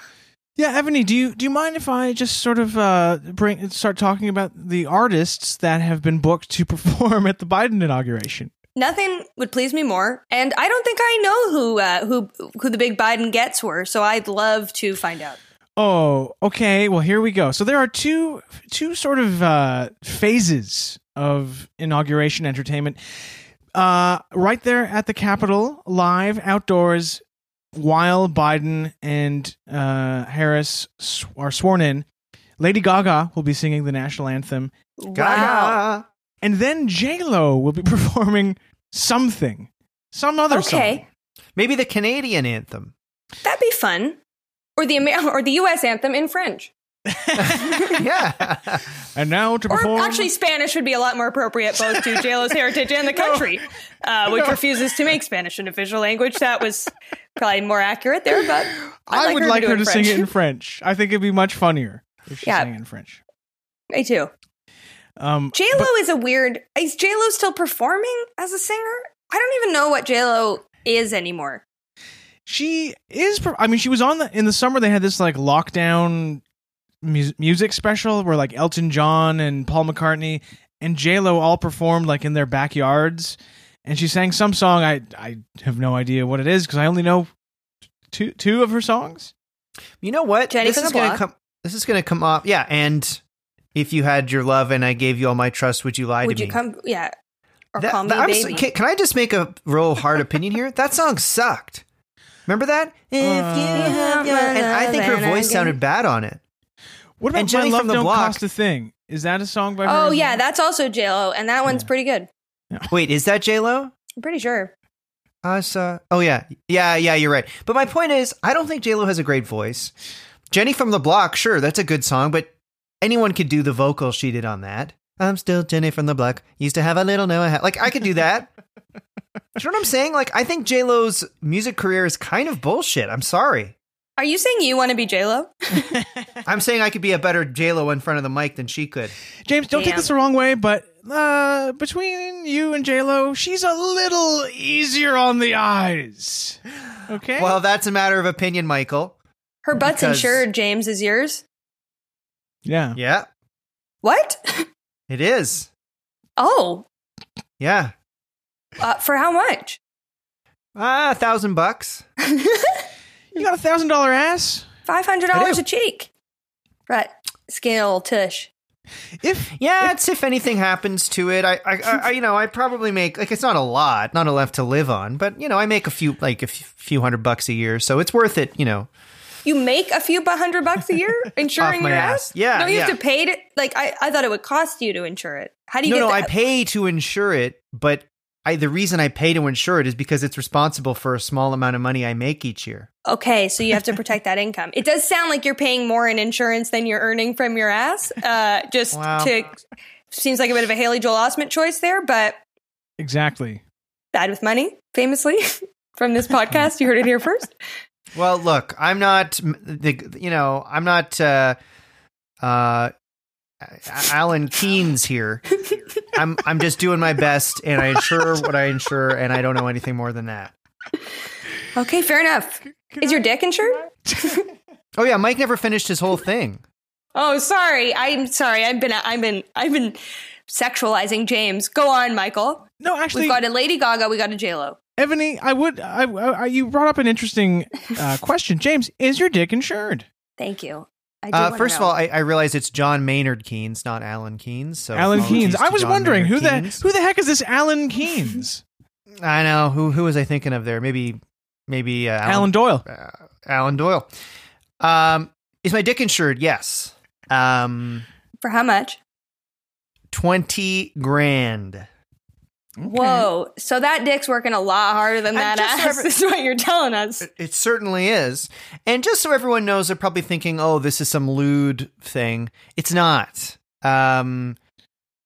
Yeah, Evany, do you do you mind if I just sort of uh, bring start talking about the artists that have been booked to perform at the Biden inauguration? Nothing would please me more, and I don't think I know who uh, who who the big Biden gets were. So I'd love to find out. Oh, okay. Well, here we go. So there are two two sort of uh, phases of inauguration entertainment. Uh, right there at the Capitol, live outdoors, while Biden and uh, Harris sw- are sworn in. Lady Gaga will be singing the national anthem, Wow. Gaga. and then J Lo will be performing something, some other song. Okay, Maybe the Canadian anthem. that'd be fun. Or the Amer- or the U.S. anthem in French, yeah. And now to perform. or actually Spanish would be a lot more appropriate, both to JLo's heritage and the country, uh, which refuses to make Spanish an official language. That was probably more accurate there, but I'd I would like do her to sing it in French. French. I think it'd be much funnier if she Yeah. sang in French. Me too. Um, J Lo is a weird. Is J Lo still performing as a singer? I don't even know what J Lo is anymore. She is. I mean, she was on the in the summer. They had this like lockdown mu- music special where like Elton John and Paul McCartney and J Lo all performed like in their backyards, and she sang some song. I I have no idea what it is because I only know two two of her songs. You know what? Jenny this is gonna come. This is gonna come off. Yeah, and if you had your love and I gave you all my trust, would you lie Would to you me? come? Yeah, or That- call me that- baby. s- can, can I just make a real hard opinion here? That song sucked. Remember that? If you uh. have your, and I think her voice sounded bad on it. What about And Jenny My Love from the Don't Block. Cost a Thing? Is that a song by her? oh as yeah, well? that's also J Lo, and that one's Yeah. pretty good. Wait, is that J Lo? I'm pretty sure. I saw. Uh, oh yeah, yeah, yeah. You're right. But my point is, I don't think J Lo has a great voice. Jenny from the Block, sure, that's a good song, but anyone could do the vocal she did on that. I'm still Jenny from the Block. Used to have a little, now I have. Like I could do that. Do you know what I'm saying? Like I think J Lo's music career is kind of bullshit. I'm sorry. Are you saying you want to be J Lo? I'm saying I could be a better J Lo in front of the mic than she could. James, don't take this the wrong way, but uh, between you and J Lo, she's a little easier on the eyes. Okay. Well, that's a matter of opinion, Michael. Her butt's Because- insured. James is yours. yeah. Yeah, What? it is. Oh, Yeah, uh, for how much? ah, a thousand bucks. You got a thousand dollar ass. Five hundred dollars a cheek. Right. Scale tush. If Yeah, it's if anything happens to it. I, I, I, you know, I probably make like it's not a lot, not enough to live on, but you know, I make a few like a few hundred bucks a year, so it's worth it. You know, You make a few hundred bucks a year insuring your ass. ass. Yeah, Don't you have to pay it? Like I, I thought it would cost you to insure it. How do you no, get no, I pay to insure it, but I the reason I pay to insure it is because it's responsible for a small amount of money I make each year. Okay, so you have to protect that income. It does sound like you're paying more in insurance than you're earning from your ass. Uh, just Wow. to seems like a bit of a Haley Joel Osment choice there, but exactly. bad with money, famously from this podcast. You heard it here first. Well, look, I'm not the you know, I'm not uh uh Alan Keynes here. I'm I'm just doing my best, and I insure what I insure, and I don't know anything more than that. Okay, fair enough. Is your dick insured? Oh yeah, Mike never finished his whole thing. Oh, sorry. I'm sorry. I've been I've been I've been sexualizing James. Go on, Michael. No, actually, We've got a Lady Gaga. We got a J Lo. Evany, I would. I, I, you brought up an interesting uh, question, James. Is your dick insured? Thank you. I do Uh, wanna first of all, I, I realize it's John Maynard Keynes, not Alan Keynes. So Alan Keynes. I was John wondering Maynard who the who the heck is this Alan Keynes? I know who who was I thinking of there? Maybe maybe uh, Alan Alan Doyle. uh, Alan Doyle. Um, is my dick insured? Yes. Um, for how much? twenty grand. Whoa! So that dick's working a lot harder than that ass. never- is what you're telling us. It, it certainly is. And just so everyone knows, they're probably thinking, "Oh, this is some lewd thing." It's not. Um,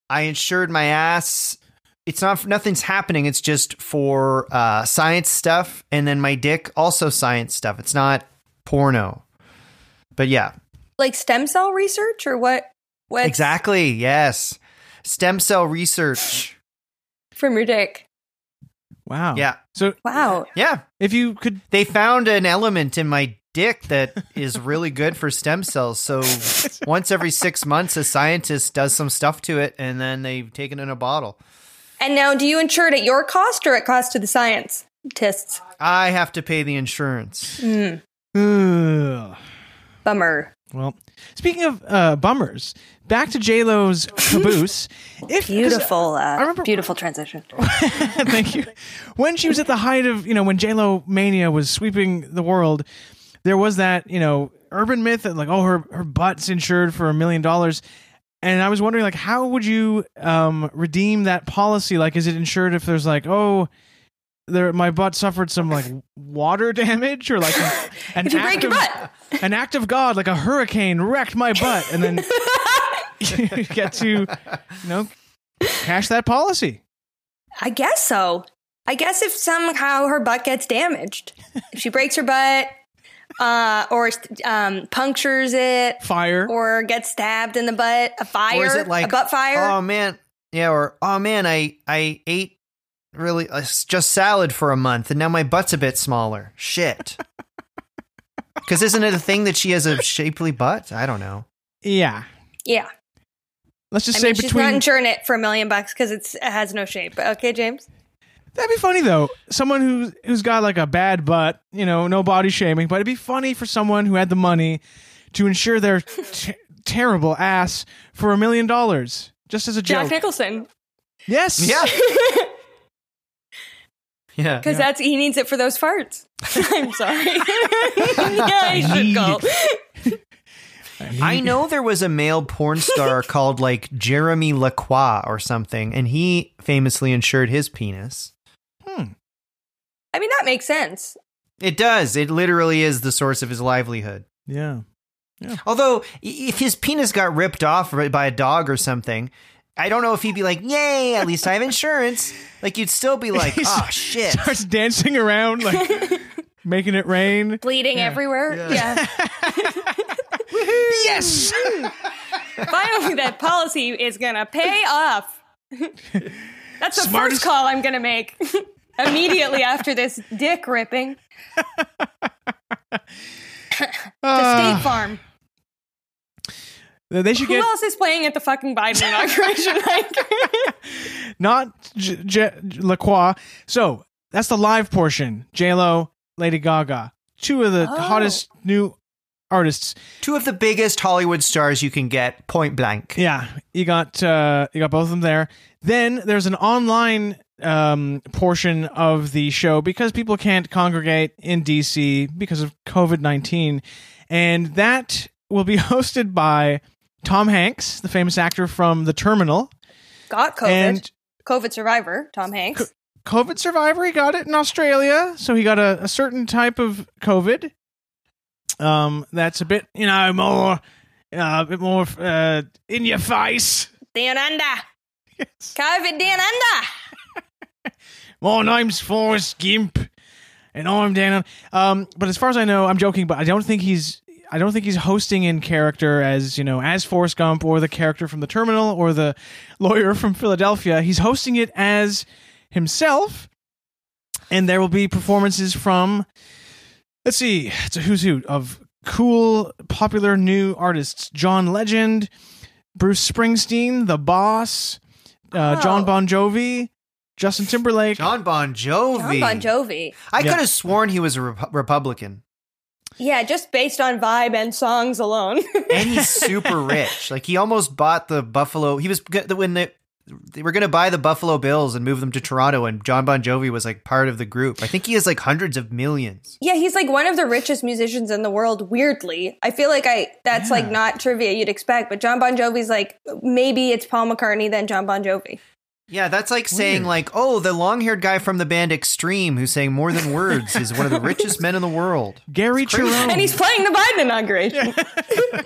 I insured my ass. It's not. Nothing's happening. It's just for uh, science stuff, and then my dick also science stuff. It's not porno. But yeah, Like stem cell research or what? What exactly. Yes, stem cell research. From your dick? Wow. Yeah, So Wow. yeah. if you could, They found an element in my dick that is really good for stem cells. So once every six months, a scientist does some stuff to it, and then they take it in a bottle. And now, do you insure it at your cost or at cost to the scientists? I have to pay the insurance. Ugh. Bummer. well, speaking of uh, bummers, back to J Lo's caboose. If Beautiful. Uh, remember- beautiful transition. Thank you. When she was at the height of, you know, when J Lo mania was sweeping the world, there was that, you know, urban myth that like, oh, her her butt's insured for a million dollars. And I was wondering, like, how would you um, redeem that policy? Like, is it insured if there's like, oh, there my butt suffered some like water damage or like an, an If you act break your butt. an act of God, like a hurricane wrecked my butt, and then you get to, you know, cash that policy. I guess so. I guess if somehow her butt gets damaged, if she breaks her butt, uh, or um, punctures it, Fire. or gets stabbed in the butt, a fire, Or is it like a butt fire. Oh man, yeah. Or oh man, I I ate really uh, just salad for a month, and now my butt's a bit smaller. Shit. Because isn't it a thing that she has a shapely butt? I don't know. yeah. yeah, Let's just I say mean she's between not insuring it for a million bucks because it has no shape. Okay, James. That'd be funny though. Someone who's who's got like a bad butt, you know, no body shaming, but it'd be funny for someone who had the money to insure their t- terrible ass for a million dollars just as a Jack. Nicholson, yes. Yeah. yeah. because that's he needs it for those farts. I'm sorry. yeah, I should go. I know there was a male porn star called like Jeremy Lacroix or something, and he famously insured his penis. Hmm. I mean, that makes sense. It does. It literally is the source of his livelihood. Yeah. yeah. Although, if his penis got ripped off by a dog or something, I don't know if he'd be like, "Yay! At least I have insurance." Like you'd still be like, He's- "Oh shit!" Starts dancing around like making it rain. Bleeding everywhere. Yeah. Yes. Finally, that policy is gonna pay off. That's the Smartest- first call I'm gonna make immediately after this dick ripping to Uh, State Farm. they should Who get else is playing at the fucking Biden inauguration? like, not J- J- Lacroix. So that's the live portion. J Lo, Lady Gaga, two of the Oh. hottest new artists. Two of the biggest Hollywood stars you can get, point blank. Yeah, you got uh, you got both of them there. Then there's an online um, portion of the show because people can't congregate in DC because of COVID nineteen, and that will be hosted by Tom Hanks, the famous actor from The Terminal, got COVID. and COVID survivor, Tom Hanks. COVID survivor. He got it in Australia, so he got a, a certain type of COVID. Um, that's a bit, you know, more, uh, a bit more uh, in your face. Down under. Yes. COVID down under. My name's Forrest Gimp, and I'm down. Um, but as far as I know, I'm joking, but I don't think he's. I don't think he's hosting in character as you know as Forrest Gump or the character from the Terminal or the lawyer from Philadelphia. He's hosting it as himself, and there will be performances from. Let's see, it's a who's who of cool, popular new artists: John Legend, Bruce Springsteen, The Boss, uh, Oh. John Bon Jovi, Justin Timberlake. John Bon Jovi. John Bon Jovi. I Yeah. could have sworn he was a Rep- Republican. Yeah, just based on vibe and songs alone. and he's super rich. Like he almost bought the Buffalo. He was g- when they they were going to buy the Buffalo Bills and move them to Toronto, and John Bon Jovi was like part of the group. I think he has like hundreds of millions. yeah, he's like one of the richest musicians in the world. Weirdly, I feel like I that's like not trivia you'd expect, but John Bon Jovi's like maybe it's Paul McCartney then John Bon Jovi. Yeah, that's like saying Weird. like, oh, the long-haired guy from the band Extreme who sang more than words is one of the richest men in the world. Gary Cherone. And he's playing the Biden inauguration.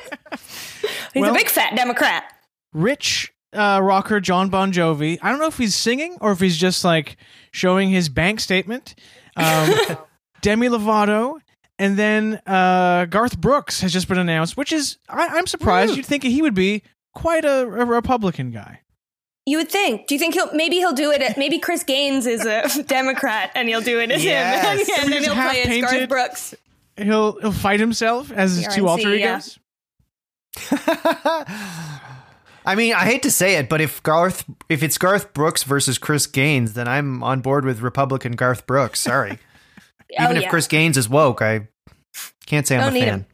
he's Well- a big fat Democrat. rich uh, rocker John Bon Jovi. I don't know if he's singing or if he's just like showing his bank statement. Um, Demi Lovato. And then uh, Garth Brooks has just been announced, which is, I, I'm surprised. You'd think he would be quite a, a Republican guy. You would think. Do you think he'll maybe he'll do it? At, maybe Chris Gaines is a Democrat and he'll do it as Yes. him, and, Maybe then he'll play as. Garth Brooks. He'll he'll fight himself as his two RNC, alter yeah. Egos. I mean, I hate to say it, but if Garth, if it's Garth Brooks versus Chris Gaines, then I'm on board with Republican Garth Brooks. Sorry, Oh, even if yeah. Chris Gaines is woke, I can't say I'm Don't a fan. him.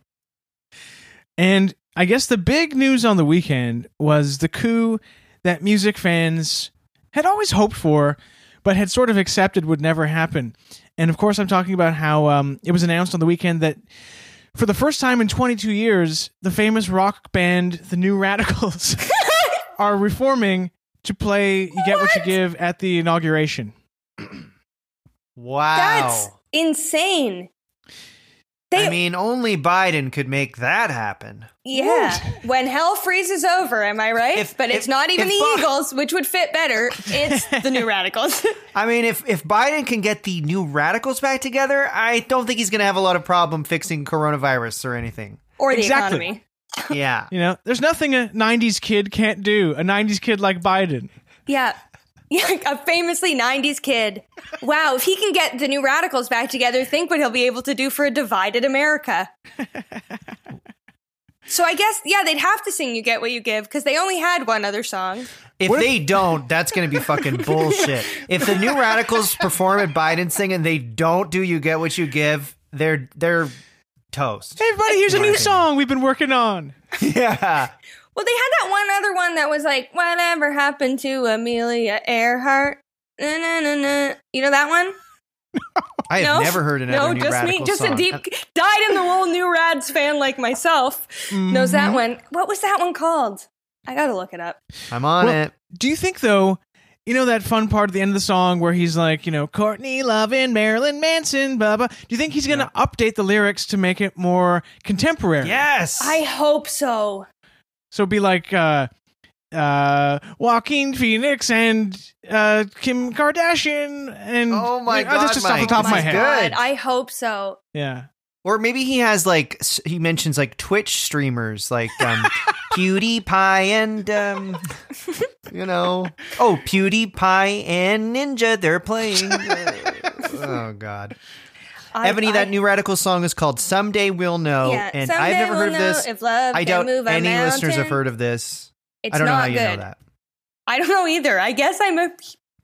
And I guess the big news on the weekend was the coup that music fans had always hoped for, but had sort of accepted would never happen. And of course, I'm talking about how um, it was announced on the weekend that for the first time in 22 years, the famous rock band, the New Radicals, are reforming to play You Get What You Give at the inauguration. Wow. That's insane. They, I mean, only Biden could make that happen. yeah. When hell freezes over, am I right? If- but it's if- not even if the Bi- Eagles, which would fit better. It's the New Radicals. I mean, if if Biden can get the new radicals back together, I don't think he's going to have a lot of problem fixing coronavirus or anything. or the Exactly. economy. Yeah. You know, there's nothing a 90s kid can't do, a 90s kid like Biden. Yeah. Yeah, a famously 90s kid. Wow, if he can get the new radicals back together, think what he'll be able to do for a divided America. so I guess, yeah, they'd have to sing You Get What You Give because they only had one other song. If they don't, that's going to be fucking bullshit. If the new radicals perform at Biden sing and they don't do "You Get What You Give," they're they're toast. Hey, everybody, here's a new opinion. song we've been working on. Yeah. Well, they had that one other one that was like, Whatever happened to Amelia Earhart? Na, na, na, na. You know that one? I have no, never heard another No, new just me, just song. a deep died in the wool new Rads fan like myself knows that mm-hmm. one. What was that one called? I gotta look it up. I'm on Well, it. Do you think though, you know that fun part at the end of the song where he's like, you know, Courtney Love and Marilyn Manson, blah blah. Do you think he's gonna update the lyrics to make it more contemporary? Yes. I hope so. So it'd be like uh uh Joaquin Phoenix and uh Kim Kardashian and Oh my Uh, that's God, just off the Mike, top of my head. good. God, I hope so. Yeah. Or maybe he has like he mentions like Twitch streamers like um PewDiePie and um you know oh PewDiePie and Ninja they're playing. oh God, I, Evany, I- that new radical song is called "Someday We'll Know," Yeah, and I've never we'll heard of this. If love I doubt move any listeners have heard of this. It's I don't know how you know that. I don't know either. I guess I'm a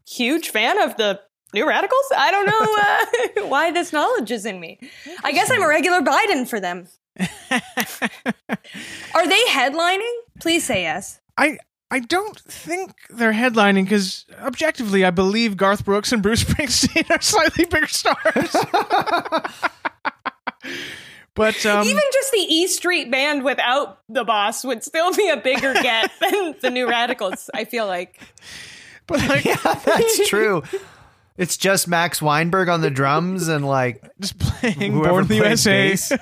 huge fan of the New Radicals. I don't know uh, why this knowledge is in me. I guess I'm a regular Biden for them. Are they headlining? Please say yes. I I don't think they're headlining because objectively, I believe Garth Brooks and Bruce Springsteen are slightly bigger stars. but um, Even just the E Street Band without the boss would still be a bigger get than the New Radicals. I feel like. but like That's true. It's just Max Weinberg on the drums and like just playing Born in the plays USA.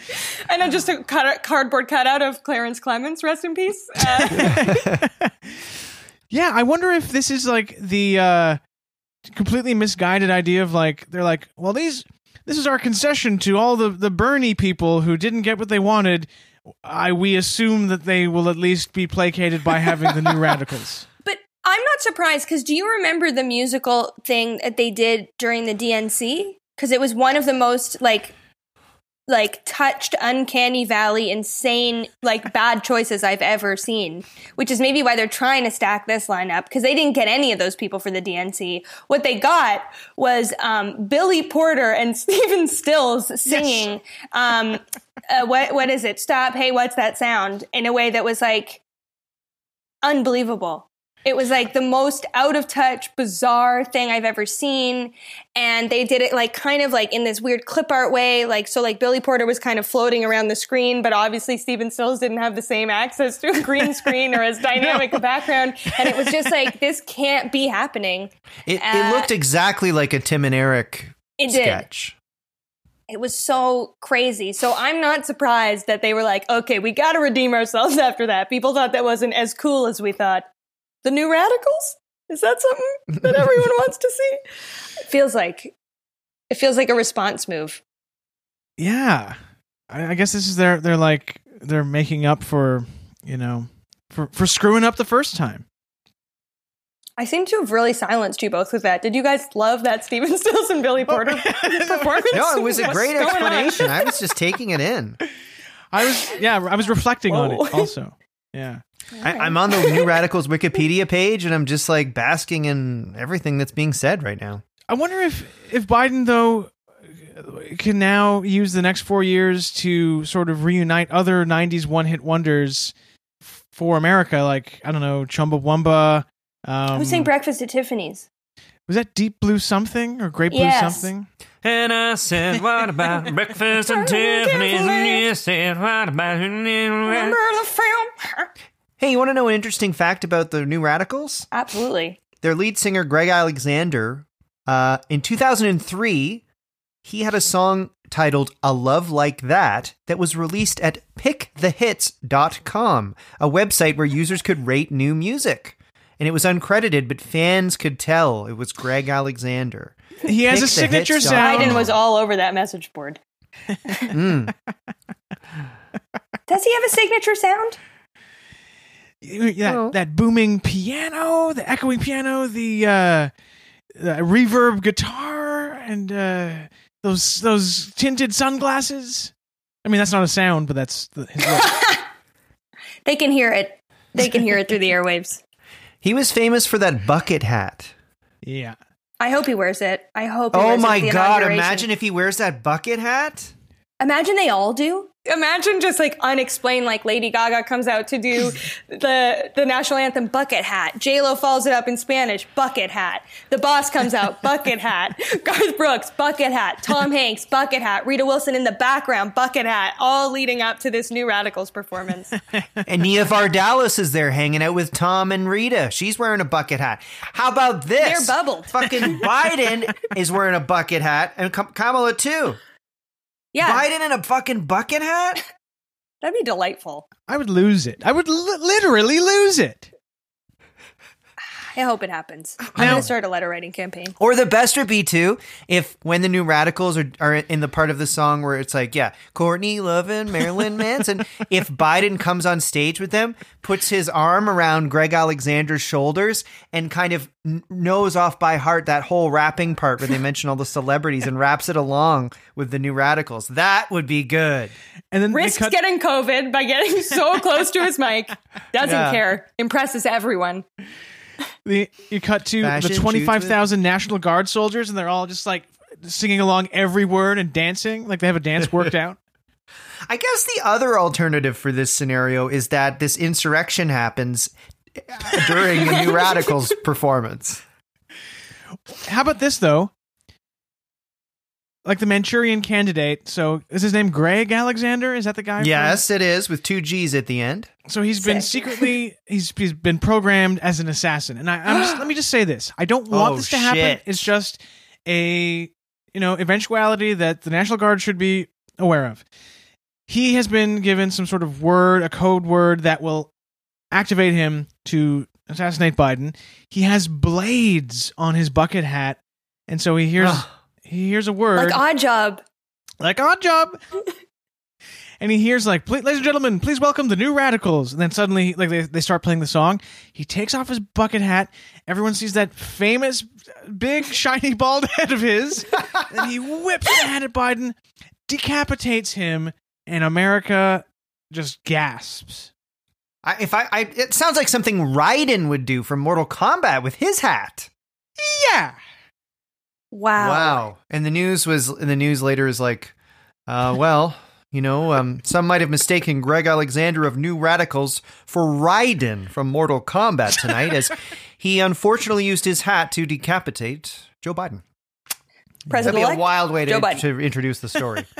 And then just a cut- cardboard cutout of Clarence Clemons, rest in peace. Uh, Yeah, I wonder if this is like the uh completely misguided idea of like they're like, well these this is our concession to all the the Bernie people who didn't get what they wanted. I we assume that they will at least be placated by having the new radicals. But I'm not surprised because do you remember the musical thing that they did during the DNC? Because it was one of the most like like touched uncanny valley insane like bad choices i've ever seen which is maybe why they're trying to stack this lineup because they didn't get any of those people for the dnc what they got was um, billy porter and stephen stills singing um, uh, what, what is it? Stop hey what's that sound? In a way that was like unbelievable it was like the most out of touch, bizarre thing I've ever seen. And they did it like kind of like in this weird clip art way. Like, so like Billy Porter was kind of floating around the screen, but obviously Stephen Stills didn't have the same access to a green screen or as dynamic a background. And it was just like, this can't be happening. It, Uh, it looked exactly like a Tim and Eric It did. sketch. It was so crazy. So I'm not surprised that they were like, okay, we got to redeem ourselves after that. People thought that wasn't as cool as we thought. The new radicals? Is that something that everyone wants to see? It feels like it feels like a response move. Yeah, I, I guess this is their they're like they're making up for you know for for screwing up the first time. I seem to have really silenced you both with that. Did you guys love that Stephen Stills and Billy oh. Porter performance? No, it was a What's great going explanation. I was just taking it in. I was yeah I was reflecting on it also. Yeah. I, I'm on the New Radicals Wikipedia page, and I'm just like basking in everything that's being said right now. I wonder if if Biden though can now use the next four years to sort of reunite other '90s one-hit wonders for America, like I don't know, Chumbawamba. Um, Who's saying breakfast at Tiffany's? was that Deep Blue something or Great Blue Yes. something? And I said, what about breakfast and Tiffany's? And you said, what about... Remember the film? Hey, you want to know an interesting fact about the New Radicals? Absolutely. Their lead singer, Greg Alexander, uh, in 2003, he had a song titled A Love Like That that was released at pickthehits.com, a website where users could rate new music. And it was uncredited, but fans could tell it was Greg Alexander. He has a signature hits sound. Biden was all over that message board. Mm. Does he have a signature sound? That, Oh. that booming piano, the echoing piano, the, uh, the reverb guitar, and uh, those those tinted sunglasses. I mean, that's not a sound, but that's the, his look. They can hear it. They can hear it through the airwaves. He was famous for that bucket hat. yeah. I hope he wears it. I hope. He Oh wears my at the god, imagine if he wears that bucket hat. Imagine they all do. Imagine just like unexplained, like Lady Gaga comes out to do the the national anthem bucket hat. J Lo follows it up in Spanish, bucket hat. The boss comes out, bucket hat. Garth Brooks, bucket hat. Tom Hanks, bucket hat. Rita Wilson in the background, bucket hat. All leading up to this new Radicals performance. And Nia Vardalos is there hanging out with Tom and Rita. She's wearing a bucket hat. How about this? They're bubbled. Fucking Biden is wearing a bucket hat, and Kamala too. Yeah, Biden in a fucking bucket hat. that'd be delightful. I would lose it. I would li- literally lose it. I hope it happens. I'm gonna start a letter writing campaign. Or the best would be too if when the new radicals are, are in the part of the song where it's like, yeah, Courtney Love and Marilyn Manson. if Biden comes on stage with them, puts his arm around Greg Alexander's shoulders, and kind of kn- knows off by heart that whole rapping part where they mention all the celebrities and raps it along with the new radicals, that would be good. And then they Risks cut, getting COVID by getting so close to his mic. Doesn't Yeah. care. Impresses everyone. The, you cut to Fashion the twenty five thousand National Guard soldiers, and they're all just like singing along every word and dancing, like they have a dance worked out. I guess the other alternative for this scenario is that this insurrection happens during the new radicals performance. How about this though? Like the Manchurian candidate. So is his name Greg Alexander? Is that the guy? from- Yes, it is with two G's at the end. So he's been Sick. secretly he's he's been programmed as an assassin, and I, I'm just let me just say this: I don't want Oh, this to happen. shit. It's just a you know eventuality that the National Guard should be aware of. He has been given some sort of word, a code word that will activate him to assassinate Biden. He has blades on his bucket hat, and so he hears Ugh. He hears a word. Like odd job. like odd job. And he hears like ladies and gentlemen please welcome the new radicals. And then suddenly like they, they start playing the song. He takes off his bucket hat. Everyone sees that famous big shiny bald head of his. And he whips the hat at biden decapitates him and america just gasps. I, if I, I, it sounds like something Raiden would do from Mortal Kombat with his hat. yeah Wow. Wow. And the news was, and the news later is like, uh, well, you know, um, some might have mistaken Gregg Alexander of New Radicals for Raiden from Mortal Kombat tonight, as he unfortunately used his hat to decapitate Joe Biden. President That'd be a wild way to, to introduce the story.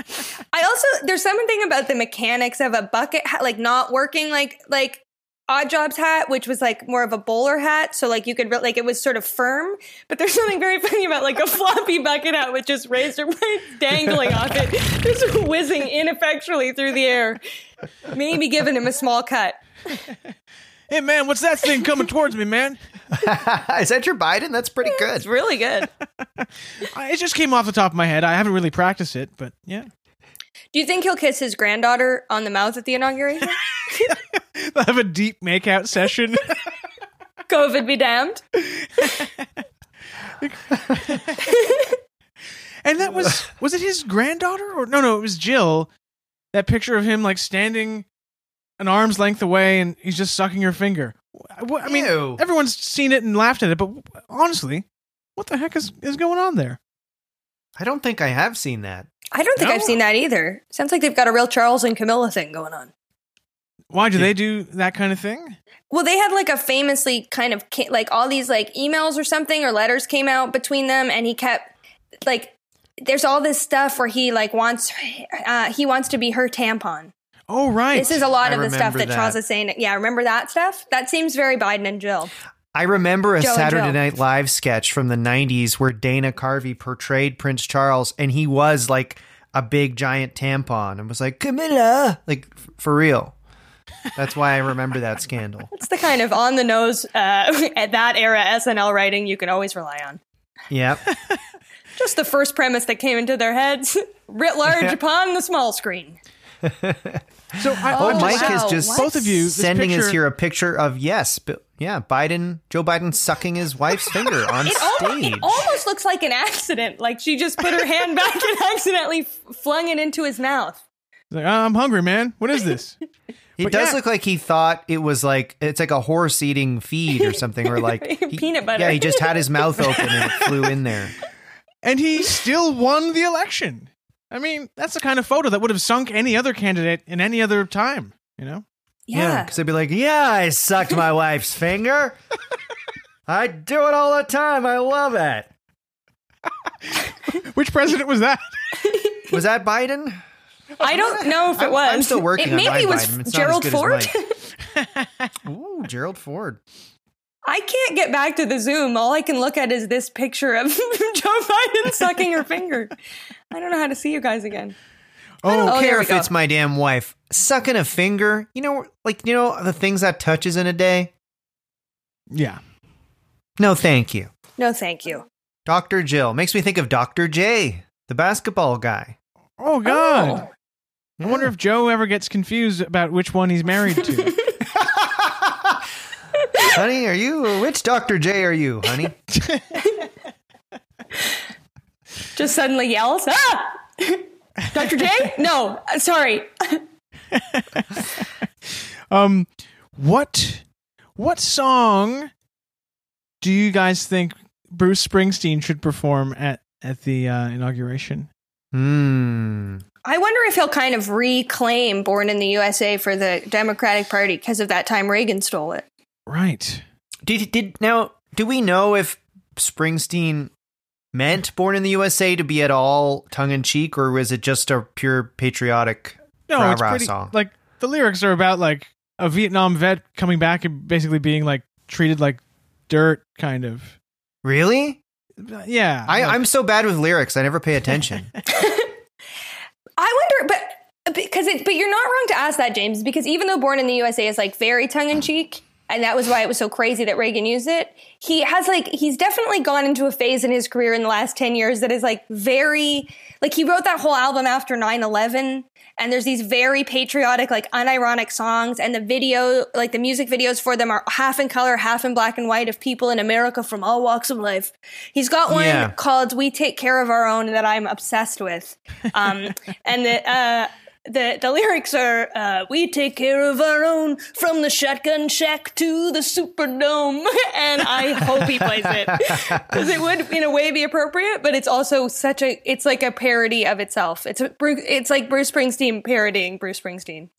I also there's something about the mechanics of a bucket hat like not working like like Oddjob's hat which was like more of a bowler hat. So like you could re- like it was sort of firm but there's something very funny about like a floppy bucket hat with just razor blades dangling off it just whizzing ineffectually through the air maybe giving him a small cut. Hey man what's that thing coming towards me man? Is that your Biden? That's pretty good. it's really good. It just came off the top of my head. I haven't really practiced it but yeah. Do you think he'll kiss his granddaughter on the mouth at the inauguration they'll have a deep makeout session covid be damned And that was was it his granddaughter or no no it was Jill. That picture of him like standing an arm's length away and he's just sucking her finger. I mean, Ew. everyone's seen it and laughed at it, but honestly, what the heck is is going on there? I don't think I have seen that. i don't think No? i've seen that either sounds like they've got a real charles and camilla thing going on Why do they do that kind of thing? Well, they had like a famously kind of like all these like emails or something or letters came out between them, and he kept like there's all this stuff where he like wants uh, he wants to be her tampon. Oh right. This is a lot I of the stuff remember that, Charles is saying. Yeah, remember that stuff? That seems very Biden and Jill. I remember a Joe Saturday Night Live sketch from the 90s where Dana Carvey portrayed Prince Charles and he was like a big giant tampon and was like, Camilla, like f- for real. That's why I remember that scandal. It's the kind of on the nose uh, at that era SNL writing you can always rely on. Yep. Just the first premise that came into their heads, writ large upon the small screen. so I, Oh, Mike just- is just What? both of you sending picture, us here a picture of, yes, but yeah, Biden, Joe Biden sucking his wife's finger on It, almost, stage. it almost looks like an accident. Like she just put her hand back and accidentally f- flung it into his mouth. Like, "Oh, I'm hungry, man. What is this? It But does yeah. look like he thought it was like it's like a horse eating feed or something, or like he- Peanut butter. Yeah, he just had his mouth open and it flew in there. and he still won the election. I mean, that's the kind of photo that would have sunk any other candidate in any other time. You know. Yeah. because they'd be like, "Yeah, I sucked my wife's finger. I do it all the time. I love it." Which president was that? Was that Biden? I don't know if it I'm- was. I'm still working It on maybe my was Biden. It's not as Gerald Ford. mine. Ooh, Gerald Ford. I can't get back to the Zoom. All I can look at is this picture of Joe Biden sucking her finger. I don't know how to see you guys again. I don't Oh, care if go. it's my damn wife sucking a finger. You know, like you know the things that touches in a day. Yeah. No, thank you, No, thank you. Doctor Jill. Makes me think of Doctor J, the basketball guy. Oh God. Oh. I wonder if Joe ever gets confused about which one he's married to. honey, are you which Doctor J are you, honey? Just suddenly yells, ah! Dr. J? No, sorry. um, what what song do you guys think Bruce Springsteen should perform at at the uh, inauguration? Hmm. I wonder if he'll kind of reclaim Born in the USA for the Democratic Party because of that time Reagan stole it. Right. Did did now? Do we know if Springsteen meant "Born in the USA" to be at all tongue in cheek, or was it just a pure patriotic No, rah it's rah pretty song? like the lyrics are about like a Vietnam vet coming back and basically being like treated like dirt, kind of. really? Yeah. I, like- I'm so bad with lyrics. I never pay attention. I wonder, but because it, but you're not wrong to ask that, James, because even though Born in the USA is like very tongue in cheek, and that was why it was so crazy that Reagan used it. He has like he's definitely gone into a phase in his career in the last 10 years that is like very like he wrote that whole album after 9/11 and there's these very patriotic like unironic songs and the video like the music videos for them are half in color, half in black and white of people in America from all walks of life. He's got one Yeah. called "We Take Care of Our Own" that I'm obsessed with. Um and the uh the, the lyrics are uh, we take care of our own from the shotgun shack to the superdome. And i hope he plays it. Because it would in a way be appropriate but it's also such a it's like a parody of itself. It's a, it's like bruce springsteen parodying bruce springsteen.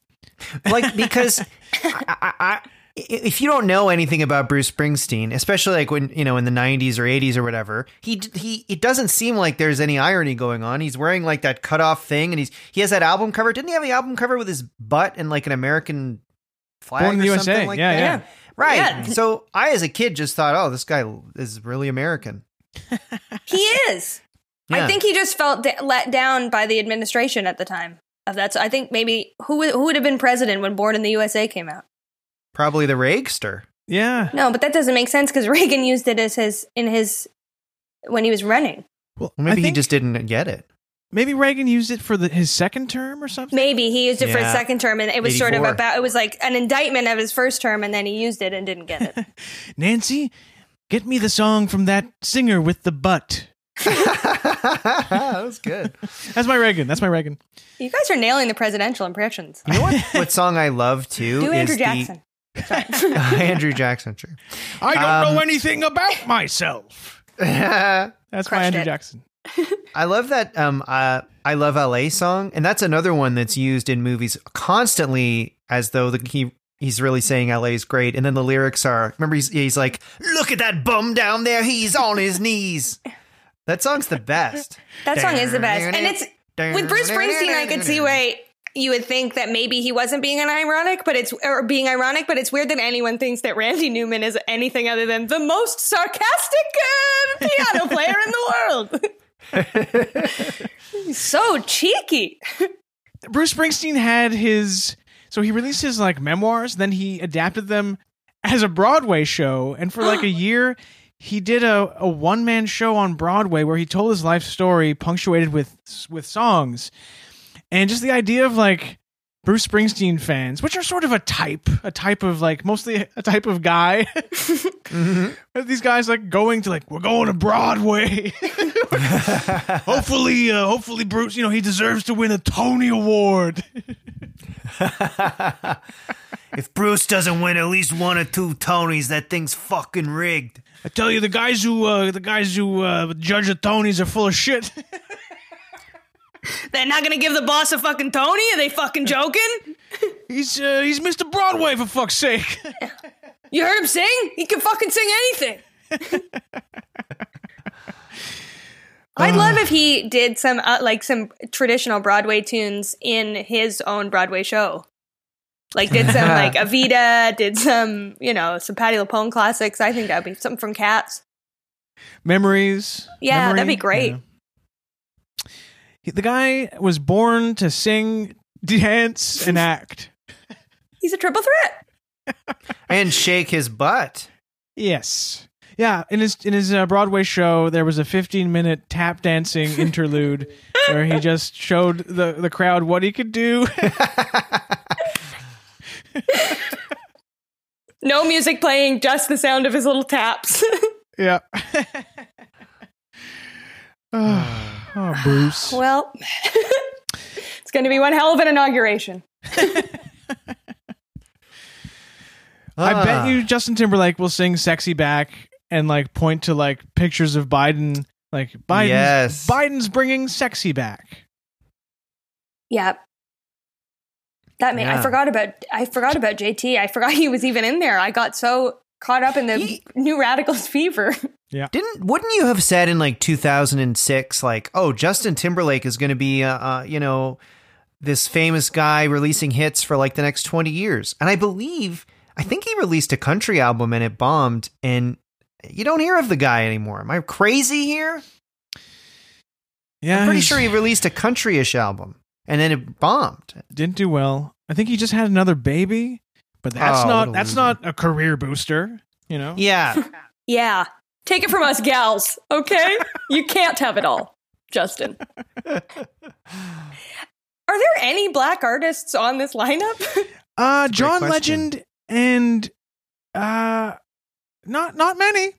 Like because I, I, I, if you don't know anything about Bruce Springsteen, especially like when you know in the '90s or '80s or whatever, he he it doesn't seem like there's any irony going on. He's wearing like that cutoff thing, and he's he has that album cover. Didn't he have the album cover with his butt and like an American flag Born in or the USA. something like Yeah, that? yeah. Right. Yeah. So I, as a kid, just thought, oh, this guy is really American. he is Yeah. i think he just felt da- let down by the administration at the time of that so i think maybe who who would have been president when born in the usa came out Probably the Reagster. Yeah. no but that doesn't make sense because reagan used it as his in his when he was running Well, Well, maybe he just didn't get it. maybe Reagan used it for the, his second term or something. Maybe he used it for his second term, and it was sort of about. It was like an indictment of his first term, and then he used it and didn't get it. Nancy, get me the song from that singer with the butt. that was good. That's my Reagan. That's my Reagan. you guys are nailing the presidential impressions. You know what? what song I love too Do is Andrew the Jackson. Andrew Jackson. True. I don't Um, know anything about myself. That's my Andrew it. Jackson. I love that. Um, uh, I love LA song, and that's another one that's used in movies constantly as though the, he he's really saying LA is great, and then the lyrics are. Remember, he's he's like, "Look at that bum down there. He's on his knees." That song's the best. That song is the best, and it's with Bruce Springsteen. I could see why you would think that maybe he wasn't being an ironic, but it's or being ironic, but it's weird that anyone thinks that Randy Newman is anything other than the most sarcastic uh, piano player in the world. He's so cheeky. Bruce Springsteen had his so he released his like memoirs, then he adapted them as a Broadway show, and for like a year he did a, a one man show on Broadway where he told his life story punctuated with with songs. And just the idea of like Bruce Springsteen fans, which are sort of a type, a type of like mostly a type of guy. These guys like going to like we're going to Broadway. hopefully, uh, hopefully Bruce, you know, he deserves to win a Tony Award. If Bruce doesn't win at least one or two Tonys, that thing's fucking rigged. I tell you, the guys who uh, the guys who uh, judge the Tonys are full of shit. They're not gonna give the boss a fucking Tony? Are they fucking joking? he's uh, he's Mr. Broadway for fuck's sake. You heard him sing? He can fucking sing anything. I'd love if he did some uh, like some traditional Broadway tunes in his own Broadway show. Like did some like Evita, did some you know some Patti LuPone classics. I think that'd be something from Cats. Memories. Yeah, Memory? that'd be great. Yeah. He- The guy was born to sing, dance, and act. He's a triple threat. And shake his butt. Yes. Yeah, in his in his uh, Broadway show, there was a 15 minute tap dancing interlude where he just showed the the crowd what he could do. No music playing, just the sound of his little taps. yeah. Oh, Bruce. well, it's going to be one hell of an inauguration. I Ah. bet you Justin Timberlake will sing "Sexy Back" and like point to like pictures of Biden, like Biden's Yes. Biden's bringing sexy back. Yeah. That made I forgot about I forgot about JT. I forgot he was even in there. I got so caught up in the He- new radicals fever. Didn't wouldn't you have said in like 2006 like oh Justin Timberlake is going to be uh, uh you know this famous guy releasing hits for like the next 20 years? And I believe I think he released a country album and it bombed and you don't hear of the guy anymore. Am I crazy here? Yeah, I'm pretty sure he released a country-ish album and then it bombed. Didn't do well. I think he just had another baby, but that's Oh, not a that's loser. not a career booster. You know. Yeah. Yeah. Take it from us gals, okay? you can't have it all, Justin. Are there any black artists on this lineup? Uh, John. Legend and uh, not not many.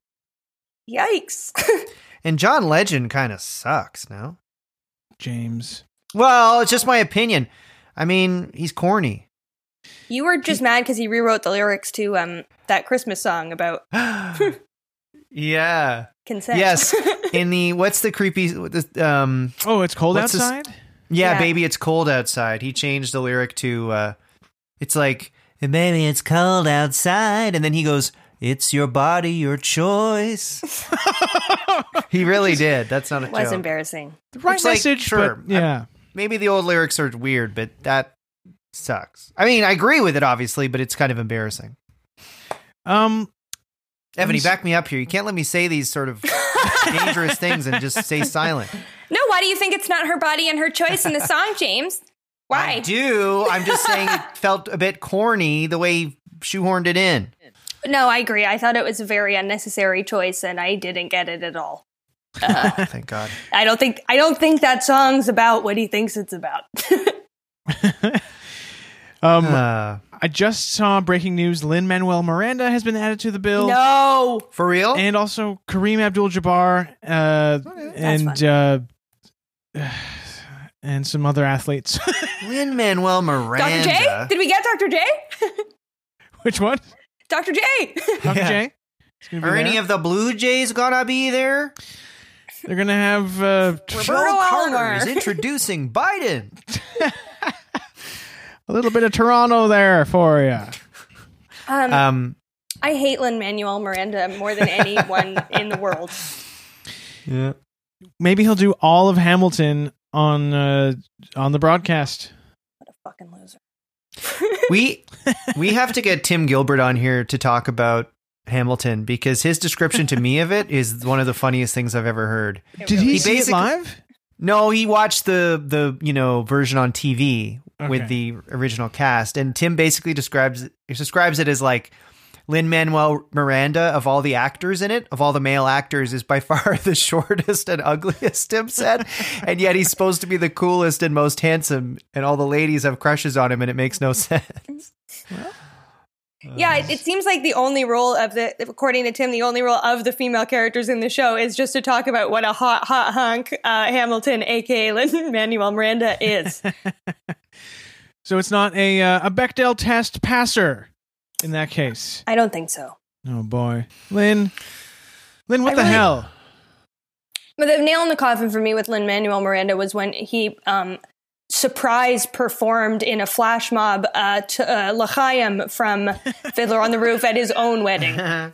Yikes. And John Legend kind of sucks now. James. Well, it's just my opinion. I mean, he's corny. You were just mad because he rewrote the lyrics to um that Christmas song about yeah. consent. Yes. In the what's the creepy um Oh, it's cold What's this- outside. yeah, Yeah. baby it's cold outside. He changed the lyric to uh it's like baby it's cold outside and then he goes it's your body your choice. he really did. That's not a It was joke. embarrassing. The right Which, like, message, sure, but yeah. Maybe the old lyrics are weird, but that sucks. I mean, I agree with it obviously, but it's kind of embarrassing. Um, Evany, s- back me up here. You can't let me say these sort of dangerous things and just stay silent. No, why do you think it's not her body and her choice in the song, James? Why? I do. I'm just saying it felt a bit corny the way he shoehorned it in. No, I agree. I thought it was a very unnecessary choice and I didn't get it at all. Uh, Thank God. I don't think I don't think that song's about what he thinks it's about. Um, Uh, I just saw breaking news: Lin Manuel Miranda has been added to the bill, no. for real? and also Kareem Abdul-Jabbar, uh, and uh, and some other athletes. Lin Manuel Miranda. Dr. J? Did we get Dr. J? Which one? Dr. J. Dr. Yeah. J. It's gonna Are any of the Blue Jays gonna be there? They're gonna have uh, Joe Roberto Carter Alomar. is introducing Biden. A little bit of Toronto there for you. Um, Um, I hate Lin Manuel Miranda more than anyone in the world. yeah. Maybe he'll do all of Hamilton on uh, on the broadcast. What a fucking loser. we we have to get Tim Gilbert on here to talk about Hamilton because his description to me of it is one of the funniest things I've ever heard. Did he, He see it live? No, he watched the the you know version on TV with the original cast, and Tim basically describes he describes it as like Lin Manuel Miranda of all the actors in it, of all the male actors, is by far the shortest and ugliest. Tim said, and yet he's supposed to be the coolest and most handsome, and all the ladies have crushes on him, and it makes no sense. Yeah, it, it seems like the only role of the, according to Tim, the only role of the female characters in the show is just to talk about what a hot, hot hunk uh, Hamilton, aka Lin Manuel Miranda, is. So it's not a uh, a Bechdel test passer in that case. I don't think so. Oh boy, Lin, Lin, what I the really- hell? But the nail in the coffin for me with Lin Manuel Miranda was when he um, surprise performed in a flash mob uh, to uh, L'Chaim from Fiddler on the Roof at his own wedding.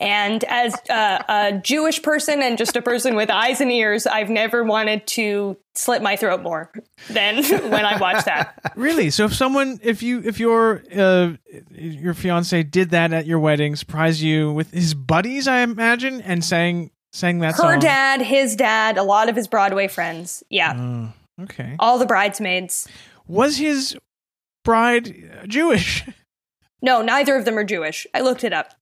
And as uh, a Jewish person and just a person with eyes and ears, I've never wanted to slit my throat more than when I watched that. Really? So if someone, if you, if your uh, your fiance did that at your wedding, surprise you with his buddies, I imagine, and sang sang that Her song. dad, his dad, a lot of his Broadway friends. Yeah. Oh, okay. All the bridesmaids. Was his bride Jewish? No, neither of them are Jewish. I looked it up.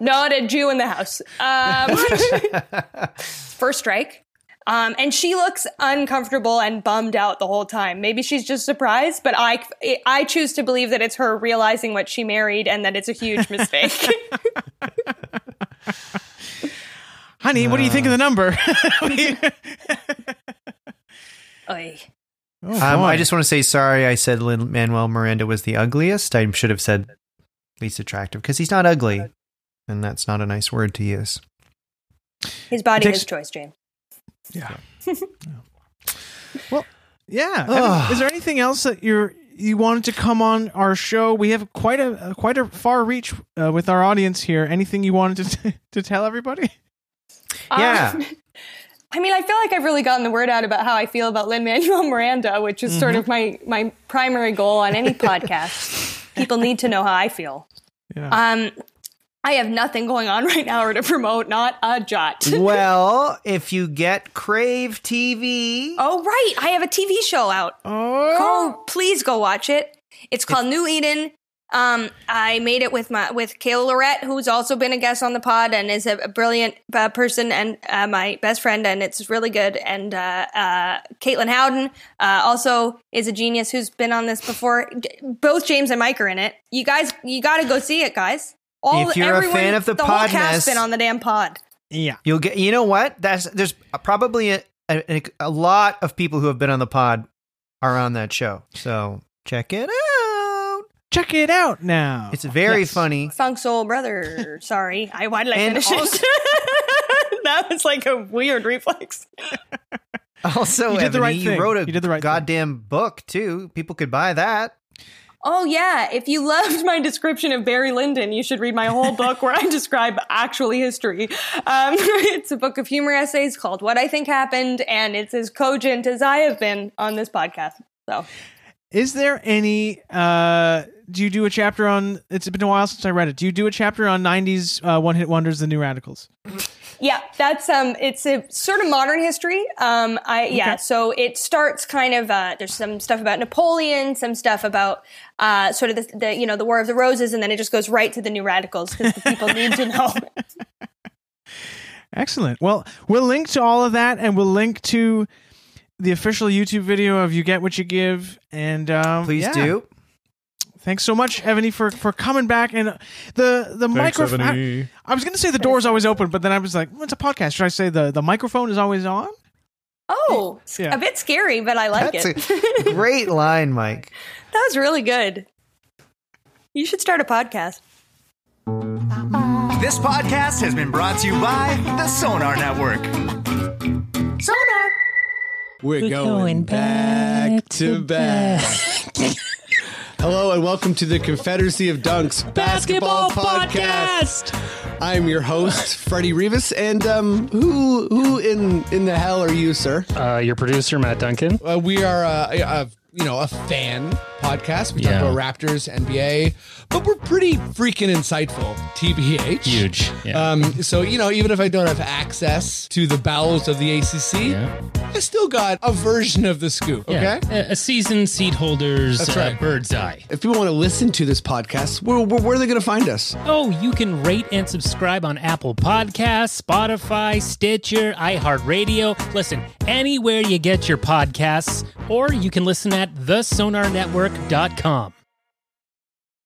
Not a Jew in the house. Um, first strike. Um, and she looks uncomfortable and bummed out the whole time. Maybe she's just surprised, but I, I choose to believe that it's her realizing what she married and that it's a huge mistake. Honey, what do you think of the number? Oy. Oh, Um. I just want to say sorry. I said Lin Manuel Miranda was the ugliest. I should have said least attractive because he's not ugly, and that's not a nice word to use. His body, Takes- his choice, Jane. Yeah. well, yeah. Evan, is there anything else that you're you wanted to come on our show? We have quite a uh, quite a far reach uh, with our audience here. Anything you wanted to to tell everybody? Yeah. Um, I mean, I feel like I've really gotten the word out about how I feel about Lin Manuel Miranda, which is sort of my my primary goal on any podcast. People need to know how I feel. Yeah. Um, I have nothing going on right now or to promote, not a jot. well, if you get Crave TV, oh, right, I have a TV show out. oh, Go, please go watch it. It's called New Eden. Um, I made it with my with Kayla Lorette, who's also been a guest on the pod and is a, brilliant uh, person and uh, my best friend, and it's really good. And uh, uh, Caitlin Howden uh, also is a genius who's been on this before. Both James and Mike are in it. You guys, you got to go see it, guys. All If you're a fan of the the whole Podnest- cast been on the damn pod. Yeah. You'll get. You know what? That's there's probably a, a, a lot of people who have been on the pod are on that show. So check it out. Check it out now. It's very Yes. funny. Funk Soul Brother. Sorry, I why did I And finish also- it? that was like a weird reflex. Also, You did the Evany, right you wrote a You did the right thing. goddamn book too. People could buy that. Oh yeah, if you loved my description of Barry Lyndon, you should read my whole book where I describe actually history. Um, it's a book of humor essays called "What I Think Happened," and it's as cogent as I have been on this podcast. So Is there any? uh Do you do a chapter on? It's been a while since I read it. Do you do a chapter on '90s uh, one-hit wonders, the New Radicals? yeah, that's um, it's a sort of modern history. Um, I yeah, so it starts kind of uh, there's some stuff about Napoleon, some stuff about uh, sort of the, the you know the War of the Roses, and then it just goes right to the New Radicals because the people need to know. Excellent. Well, we'll link to all of that, and we'll link to the official YouTube video of "You Get What You Give." And um, Please yeah. do. Thanks so much, Evany, for for coming back. And the the microphone. I, I was going to say the door is always open, but then I was like, well, it's a podcast. Should I say the the microphone is always on? Oh, Yeah. a bit scary, but I like That's it. a great line, Mike. That was really good. You should start a podcast. This podcast has been brought to you by the Sonar Network. Sonar. We're going, back, to back. Hello and welcome to the Confederacy of Dunks Basketball, Podcast. I'm your host, Freddie Rivas, and um, who who in in the hell are you, sir? Uh, your producer, Matt Duncan. Uh, we are uh, a, a you know a fan podcast. We Yeah. talk about Raptors, NBA, but we're pretty freaking insightful. TBH, Huge. Yeah. Um, so you know, even if I don't have access to the bowels of the ACC, Yeah. I still got a version of the scoop. Okay. A, a season seat holder's That's uh, bird's eye. If people want to listen to this podcast, where, where, where are they going to find us? Oh, you can rate and subscribe on Apple Podcasts, Spotify, Stitcher, iHeartRadio. Listen, anywhere you get your podcasts, or you can listen at thesonarnetwork.com.